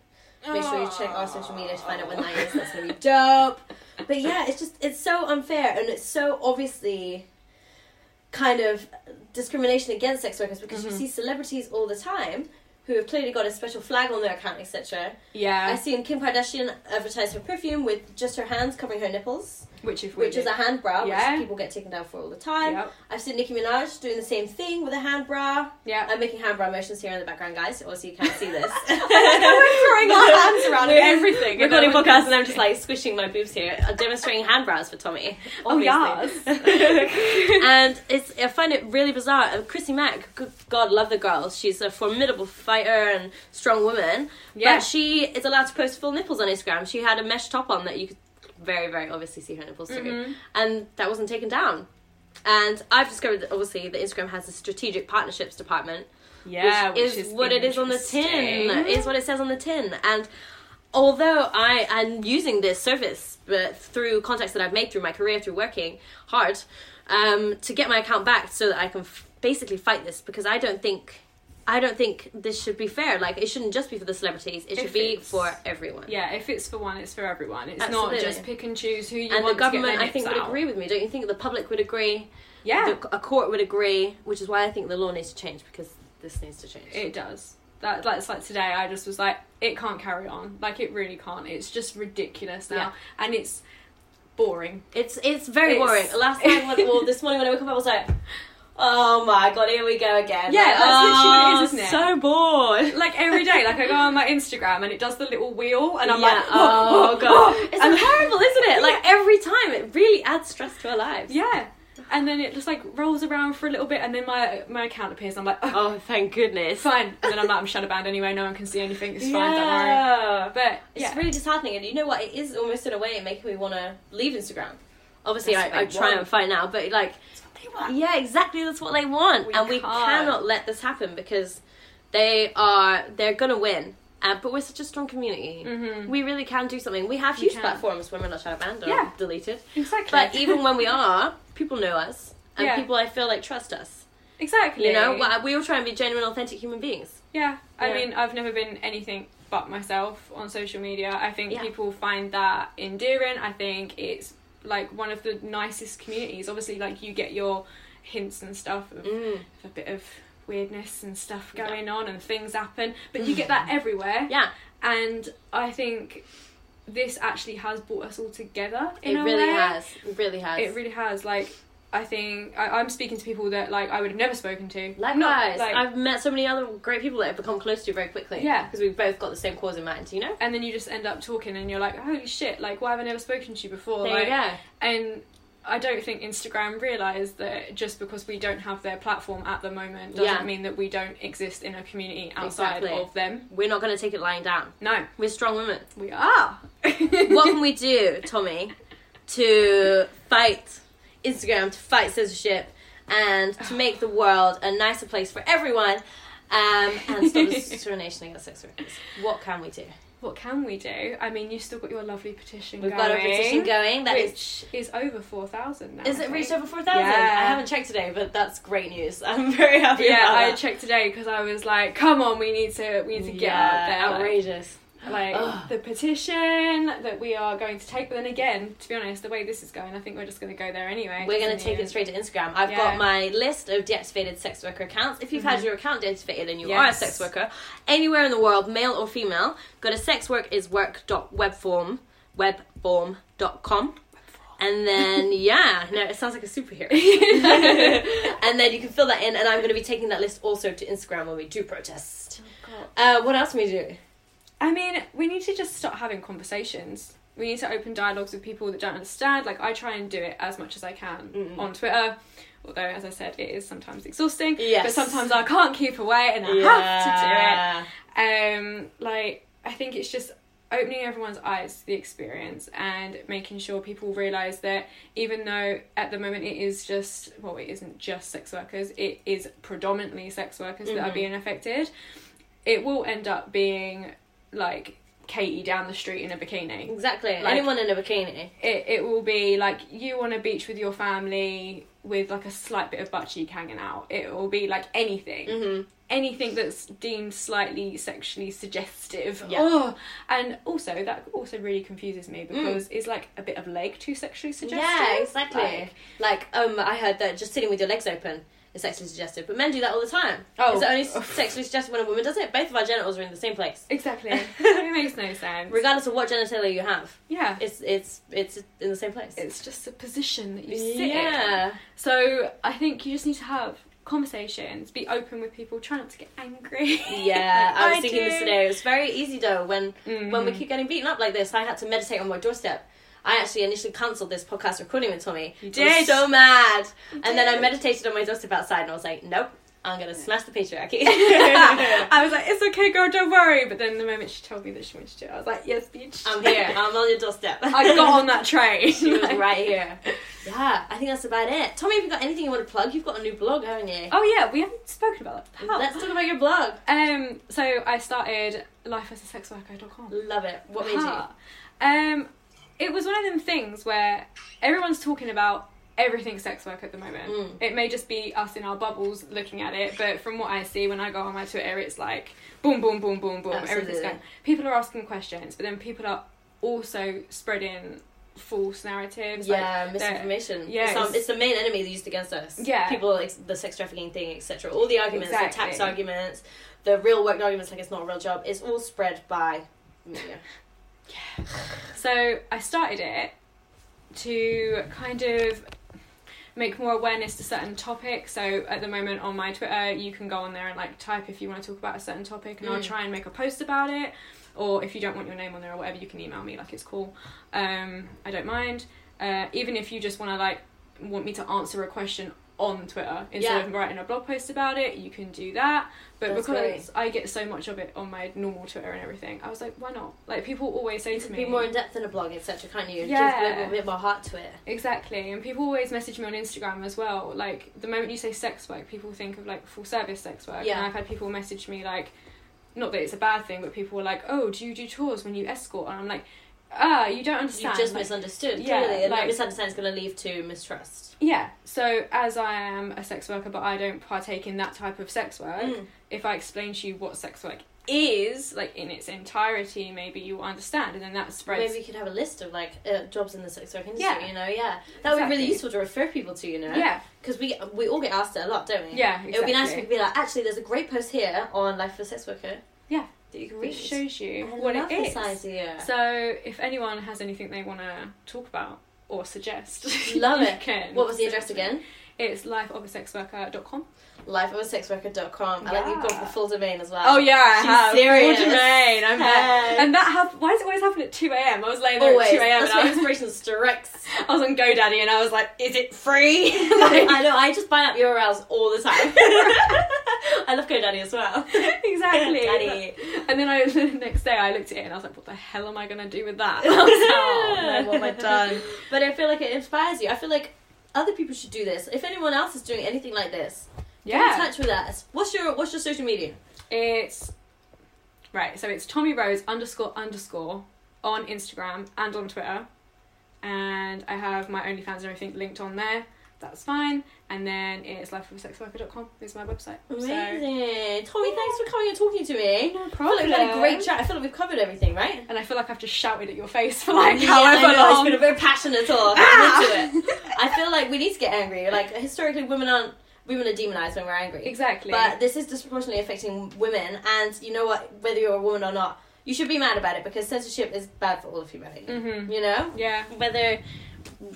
Speaker 1: Make sure you check our social media to find out when that is. That's gonna be [laughs] dope. But yeah, it's just it's so unfair and it's so obviously kind of discrimination against sex workers because you mm-hmm. see celebrities all the time who have clearly got a special flag on their account, etc.
Speaker 3: Yeah.
Speaker 1: I've seen Kim Kardashian advertise her perfume with just her hands covering her nipples,
Speaker 3: which if
Speaker 1: which is a hand bra,
Speaker 3: Yeah.
Speaker 1: which people get taken down for all the time.
Speaker 3: Yep.
Speaker 1: I've seen Nicki Minaj doing the same thing with a hand bra.
Speaker 3: Yeah.
Speaker 1: I'm making hand bra motions here in the background, guys. Obviously, you can't see this. [laughs]
Speaker 3: we're throwing our hands around
Speaker 1: We're
Speaker 3: everything.
Speaker 1: We're
Speaker 3: and no
Speaker 1: recording
Speaker 3: one
Speaker 1: podcast, and I'm just like squishing my boobs here, uh, demonstrating hand bras for Tommy. [laughs]
Speaker 3: Oh,
Speaker 1: obviously. [laughs] and it's I find it really bizarre. Uh, Chrissy Mack, good God, love the girl. She's a formidable fighter and strong woman.
Speaker 3: Yeah.
Speaker 1: But she is allowed to post full nipples on Instagram. She had a mesh top on that you could very, very obviously see her nipples through,
Speaker 3: Mm-hmm.
Speaker 1: and that wasn't taken down. And I've discovered that obviously that Instagram has a strategic partnerships department
Speaker 3: yeah,
Speaker 1: which, is, what it is on the tin. Is what it says on the tin. And although I am using this service, but through contacts that I've made through my career, through working hard, um, to get my account back, so that I can f- basically fight this, because I don't think. I don't think this should be fair. Like it shouldn't just be for the celebrities. It should
Speaker 3: If
Speaker 1: be for everyone.
Speaker 3: Yeah, if it's for one, it's for everyone. It's
Speaker 1: Absolutely.
Speaker 3: not just pick and choose who you
Speaker 1: want to
Speaker 3: be.
Speaker 1: and
Speaker 3: the government,
Speaker 1: I think,
Speaker 3: their
Speaker 1: would agree with me. Don't you think the public would agree?
Speaker 3: Yeah,
Speaker 1: The, a court would agree, which is why I think the law needs to change because this needs to change.
Speaker 3: it does. That that's like today. I just was like, it can't carry on. Like it really can't. It's just ridiculous now,
Speaker 1: Yeah.
Speaker 3: and it's boring.
Speaker 1: It's it's very
Speaker 3: It's-
Speaker 1: boring. Last [laughs] night, when, well, this morning when I woke up, I was like, "Oh my god, here we go again."
Speaker 3: Yeah, that's literally what it is,
Speaker 1: oh,
Speaker 3: isn't it?
Speaker 1: So bored. [laughs]
Speaker 3: Like every day, like I go on my Instagram and it does the little wheel, and I'm
Speaker 1: Yeah,
Speaker 3: like,
Speaker 1: oh god, it's
Speaker 3: And-
Speaker 1: horrible, isn't it? Like every time, it really adds stress to our lives.
Speaker 3: yeah. And then it just like rolls around for a little bit, and then my my account appears. And I'm like, oh,
Speaker 1: Oh, thank goodness.
Speaker 3: fine. And then I'm like, I'm [laughs] shadow banned anyway. No one can see anything. It's fine. Don't worry.
Speaker 1: Yeah.
Speaker 3: But
Speaker 1: It's
Speaker 3: yeah,
Speaker 1: really disheartening, and you know what? It is almost in a way making me want to leave Instagram. Obviously,
Speaker 3: That's
Speaker 1: I, I try and fight now, but like, yeah, exactly. That's what they want,
Speaker 3: We
Speaker 1: and we
Speaker 3: can't.
Speaker 1: cannot let this happen because they are they're gonna win. Uh, but we're such a strong community. We really can do something. We have
Speaker 3: We
Speaker 1: huge platforms when we're not shadow banned or
Speaker 3: Yeah.
Speaker 1: deleted.
Speaker 3: exactly.
Speaker 1: But even when we are, people know us, and
Speaker 3: Yeah.
Speaker 1: people I feel like trust us.
Speaker 3: exactly,
Speaker 1: You know, we all try and be genuine, authentic human beings.
Speaker 3: Yeah, I
Speaker 1: Yeah.
Speaker 3: mean, I've never been anything but myself on social media. I think people find that endearing. I think it's like one of the nicest communities. Obviously, like you get your hints and stuff of
Speaker 1: Mm.
Speaker 3: a bit of weirdness and stuff going on and things happen, but you get that everywhere.
Speaker 1: Yeah,
Speaker 3: And I think this actually has brought us all together. In
Speaker 1: it really
Speaker 3: way.
Speaker 1: has. It really has.
Speaker 3: It really has. Like, I think I, I'm speaking to people that like I would have never spoken to.
Speaker 1: Likewise,
Speaker 3: Not, like,
Speaker 1: I've met so many other great people that I've become close to very quickly.
Speaker 3: Yeah.
Speaker 1: because we've both got the same cause in mind. You know.
Speaker 3: and then you just end up talking and you're like holy shit like why have i never spoken to you before
Speaker 1: There
Speaker 3: like,
Speaker 1: you go.
Speaker 3: and i don't think instagram realised that just because we don't have their platform at the moment doesn't
Speaker 1: Yeah.
Speaker 3: mean that we don't exist in a community outside
Speaker 1: Exactly.
Speaker 3: of them
Speaker 1: We're not going to take it lying down.
Speaker 3: no
Speaker 1: We're strong women.
Speaker 3: we are [laughs]
Speaker 1: what can we do, Tommy, to fight Instagram, to fight censorship, and to [sighs] make the world a nicer place for everyone, um, and stop [laughs] discrimination against sex workers? What can we do?
Speaker 3: what can we do i mean you've still got your lovely petition
Speaker 1: We've
Speaker 3: going,
Speaker 1: got a petition going. That is.
Speaker 3: which is over 4000 now
Speaker 1: Is it reached over 4,000?
Speaker 3: Yeah.
Speaker 1: I haven't checked today, but that's great news. [laughs] I'm very happy
Speaker 3: yeah i
Speaker 1: that.
Speaker 3: checked today because i was like come on we need to we need to get
Speaker 1: yeah,
Speaker 3: out there
Speaker 1: outrageous.
Speaker 3: like
Speaker 1: Ugh.
Speaker 3: the petition that we are going to take. But then again, to be honest, the way this is going, I think we're just going to go there anyway.
Speaker 1: We're going to take it straight to Instagram. I've
Speaker 3: Yeah.
Speaker 1: got my list of deactivated sex worker accounts. If you've had your account deactivated and you are a sex worker anywhere in the world, male or female, go to sexworkiswork.webform webform.com. And then [laughs] yeah, no, it sounds like a superhero. [laughs] [laughs] and then you can fill that in, and I'm going to be taking that list also to Instagram when we do protest. Uh, what else can we do?
Speaker 3: I mean, we need to just start having conversations. We need to open dialogues with people that don't understand. Like I try and do it as much as I can on Twitter. Although, as I said, it is sometimes exhausting.
Speaker 1: Yes.
Speaker 3: But sometimes I can't keep away, and I have to do it. Um, like I think it's just opening everyone's eyes to the experience and making sure people realize that even though at the moment it is just well it isn't just sex workers it is predominantly sex workers that are being affected it will end up being like Katie down the street in a bikini
Speaker 1: Exactly.
Speaker 3: Like-
Speaker 1: Anyone in a bikini.
Speaker 3: it, it will be like you on a beach with your family with like a slight bit of butt cheek hanging out. It will be like anything.
Speaker 1: Mm-hmm.
Speaker 3: Anything that's deemed slightly sexually suggestive.
Speaker 1: Yeah.
Speaker 3: Oh, and also that also really confuses me because is like a bit of leg too sexually suggestive?
Speaker 1: Mm. Yeah, exactly.
Speaker 3: Like,
Speaker 1: Like, um, I heard that just sitting with your legs open is sexually suggestive, but men do that all the time.
Speaker 3: Oh.
Speaker 1: Is it only [laughs] sexually suggestive when a woman does it? Both of our genitals are in the same place.
Speaker 3: Exactly. [laughs] it makes no sense.
Speaker 1: Regardless of what genitalia you have.
Speaker 3: yeah.
Speaker 1: It's it's it's in the same place.
Speaker 3: it's just a position that you sit in.
Speaker 1: yeah.
Speaker 3: So I think you just need to have conversations, be open with people, try not to get angry. [laughs]
Speaker 1: Yeah, I was
Speaker 3: I
Speaker 1: thinking this
Speaker 3: do.
Speaker 1: today. It was very easy though when when we
Speaker 3: Mhm.
Speaker 1: keep getting beaten up like this. I had to meditate on my doorstep. I actually initially cancelled this podcast recording with Tommy.
Speaker 3: You
Speaker 1: I was so mad, and then I meditated on my doorstep outside, and I was like, nope, I'm gonna smash the patriarchy. [laughs] [laughs]
Speaker 3: I was like, it's okay, girl, don't worry. But then the moment she told me that she wanted to I was like, yes, bitch.
Speaker 1: I'm here. [laughs] I'm on your doorstep.
Speaker 3: I got on that train.
Speaker 1: she was right here. Yeah, I think that's about it. Tommy, have you got anything you want to plug? You've got a new blog, haven't you?
Speaker 3: Oh yeah, we haven't spoken about that. How?
Speaker 1: Let's talk about your blog.
Speaker 3: Um, so I started lifeasasexworker.com.
Speaker 1: Love it. What made you?
Speaker 3: Um, it was one of them things where everyone's talking about everything sex work at the moment.
Speaker 1: Mm.
Speaker 3: It may just be us in our bubbles looking at it, but from what I see when I go on my Twitter, it's like boom, boom, boom, boom, boom. Everything's going. People are asking questions, but then people are also spreading false narratives.
Speaker 1: Yeah,
Speaker 3: they're-
Speaker 1: misinformation.
Speaker 3: yeah,
Speaker 1: it's,
Speaker 3: it's-
Speaker 1: it's the main enemy used against us.
Speaker 3: Yeah.
Speaker 1: people like the sex trafficking thing, etc. All the arguments, the tax arguments, the real work arguments, like it's not a real job. It's all spread by media.
Speaker 3: So I started it to kind of make more awareness to certain topics. So at the moment on my Twitter, you can go on there and like type if you want to talk about a certain topic, and I'll
Speaker 1: Mm.
Speaker 3: try and make a post about it. Or if you don't want your name on there or whatever, you can email me. Like it's cool. Um, I don't mind. Uh, even if you just want to like want me to answer a question on Twitter instead
Speaker 1: Yeah.
Speaker 3: of writing a blog post about it, you can do that. But
Speaker 1: That's
Speaker 3: because I get so much of it on my normal Twitter and everything, I was like, why not? Like people always say to me,
Speaker 1: Be more in depth in a blog, etc. Can't you?
Speaker 3: Yeah.
Speaker 1: Give a bit more heart to it.
Speaker 3: Exactly, and people always message me on Instagram as well. Like the moment you say sex work, people think of like full service sex work.
Speaker 1: Yeah.
Speaker 3: And I've had people message me like, not that it's a bad thing, but people were like, "Oh, do you do tours when you escort?" And I'm like, "Ah, you don't understand.
Speaker 1: You
Speaker 3: understand."
Speaker 1: just
Speaker 3: like,
Speaker 1: misunderstood.
Speaker 3: yeah,
Speaker 1: clearly, and
Speaker 3: like-
Speaker 1: that misunderstanding is going to lead to mistrust.
Speaker 3: Yeah. So as I am a sex worker, but I don't partake in that type of sex work.
Speaker 1: Mm.
Speaker 3: If I explain to you what sex work is, like in its entirety, maybe you will understand, and then that spreads.
Speaker 1: Maybe you could have a list of like uh, jobs in the sex work industry.
Speaker 3: Yeah.
Speaker 1: You know, yeah, that would be really useful to refer people to. You know,
Speaker 3: Yeah.
Speaker 1: because we we all get asked it a lot, don't we?
Speaker 3: Yeah,
Speaker 1: It would be nice if we could be like, actually, there's a great post here on life for a sex worker
Speaker 3: Yeah.
Speaker 1: That you can
Speaker 3: It
Speaker 1: read.
Speaker 3: shows you
Speaker 1: I
Speaker 3: what it
Speaker 1: this idea.
Speaker 3: So if anyone has anything they want to talk about or suggest, [laughs]
Speaker 1: Love
Speaker 3: you
Speaker 1: it.
Speaker 3: Can
Speaker 1: What was the address
Speaker 3: it
Speaker 1: again?
Speaker 3: It's lifeofasexworker.com.
Speaker 1: Lifeofasexworker.com. I like you've got the full domain as well.
Speaker 3: Oh yeah, I
Speaker 1: She's
Speaker 3: have.
Speaker 1: serious.
Speaker 3: Full domain. I'm
Speaker 1: Hey.
Speaker 3: And that hap- Why does it always happen at two a.m.? I was laying there
Speaker 1: Always.
Speaker 3: at two a.m.
Speaker 1: That's
Speaker 3: and I
Speaker 1: my
Speaker 3: was, [laughs]
Speaker 1: inspiration strikes.
Speaker 3: I was on GoDaddy and I was like, "Is it free?" [laughs]
Speaker 1: I know. I just find out URLs all the time. [laughs] I love GoDaddy as well. [laughs]
Speaker 3: exactly.
Speaker 1: Daddy.
Speaker 3: And then I [laughs] the next day I looked at it and I was like, "What the hell am I gonna do with that?" I was like, "Oh, no, what have I done?"
Speaker 1: But I feel like it inspires you. I feel like other people should do this. If anyone else is doing anything like this, get in touch with us. What's your What's your social media?
Speaker 3: It's right. So it's Tommy Rose underscore underscore on Instagram and on Twitter, and I have my OnlyFans and everything linked on there. That's fine. And then it's lifeofasexworker.com is my website.
Speaker 1: Amazing,
Speaker 3: So,
Speaker 1: Tommy. Thanks for coming and talking to me.
Speaker 3: no
Speaker 1: I feel like we've had a great chat. I feel like we've covered everything, right?
Speaker 3: and I feel like I've just shouted at your face for like
Speaker 1: Yeah,
Speaker 3: however
Speaker 1: I know,
Speaker 3: long.
Speaker 1: It's been a very passionate talk. I'm [laughs] into it. I feel like we need to get angry. Like historically, women aren't women are demonized when we're angry.
Speaker 3: Exactly.
Speaker 1: But this is disproportionately affecting women, and you know what? Whether you're a woman or not, you should be mad about it because censorship is bad for all of humanity.
Speaker 3: Mhm.
Speaker 1: You know,
Speaker 3: yeah.
Speaker 1: whether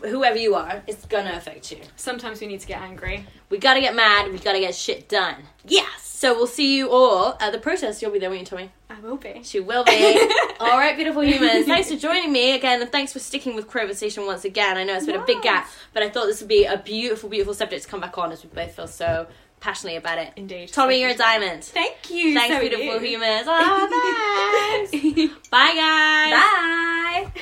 Speaker 1: whoever you are, it's gonna affect you.
Speaker 3: Sometimes we need to get angry.
Speaker 1: We gotta get mad. We gotta get shit done. Yes. So we'll see you all at the protest. You'll be there, won't you, Tommy?
Speaker 3: I will be.
Speaker 1: She will be. [laughs] All right, beautiful humans. [laughs] Thanks for joining me again, and thanks for sticking with Crowversation once again. I know it's been a big gap, but I thought this would be a beautiful, beautiful subject to come back on as we both feel so passionately about it.
Speaker 3: Indeed.
Speaker 1: Tommy, you're a diamond.
Speaker 3: Thank you.
Speaker 1: Thanks,
Speaker 3: so
Speaker 1: beautiful
Speaker 3: you.
Speaker 1: humans. Oh, [laughs] thanks. Bye, guys.
Speaker 3: Bye.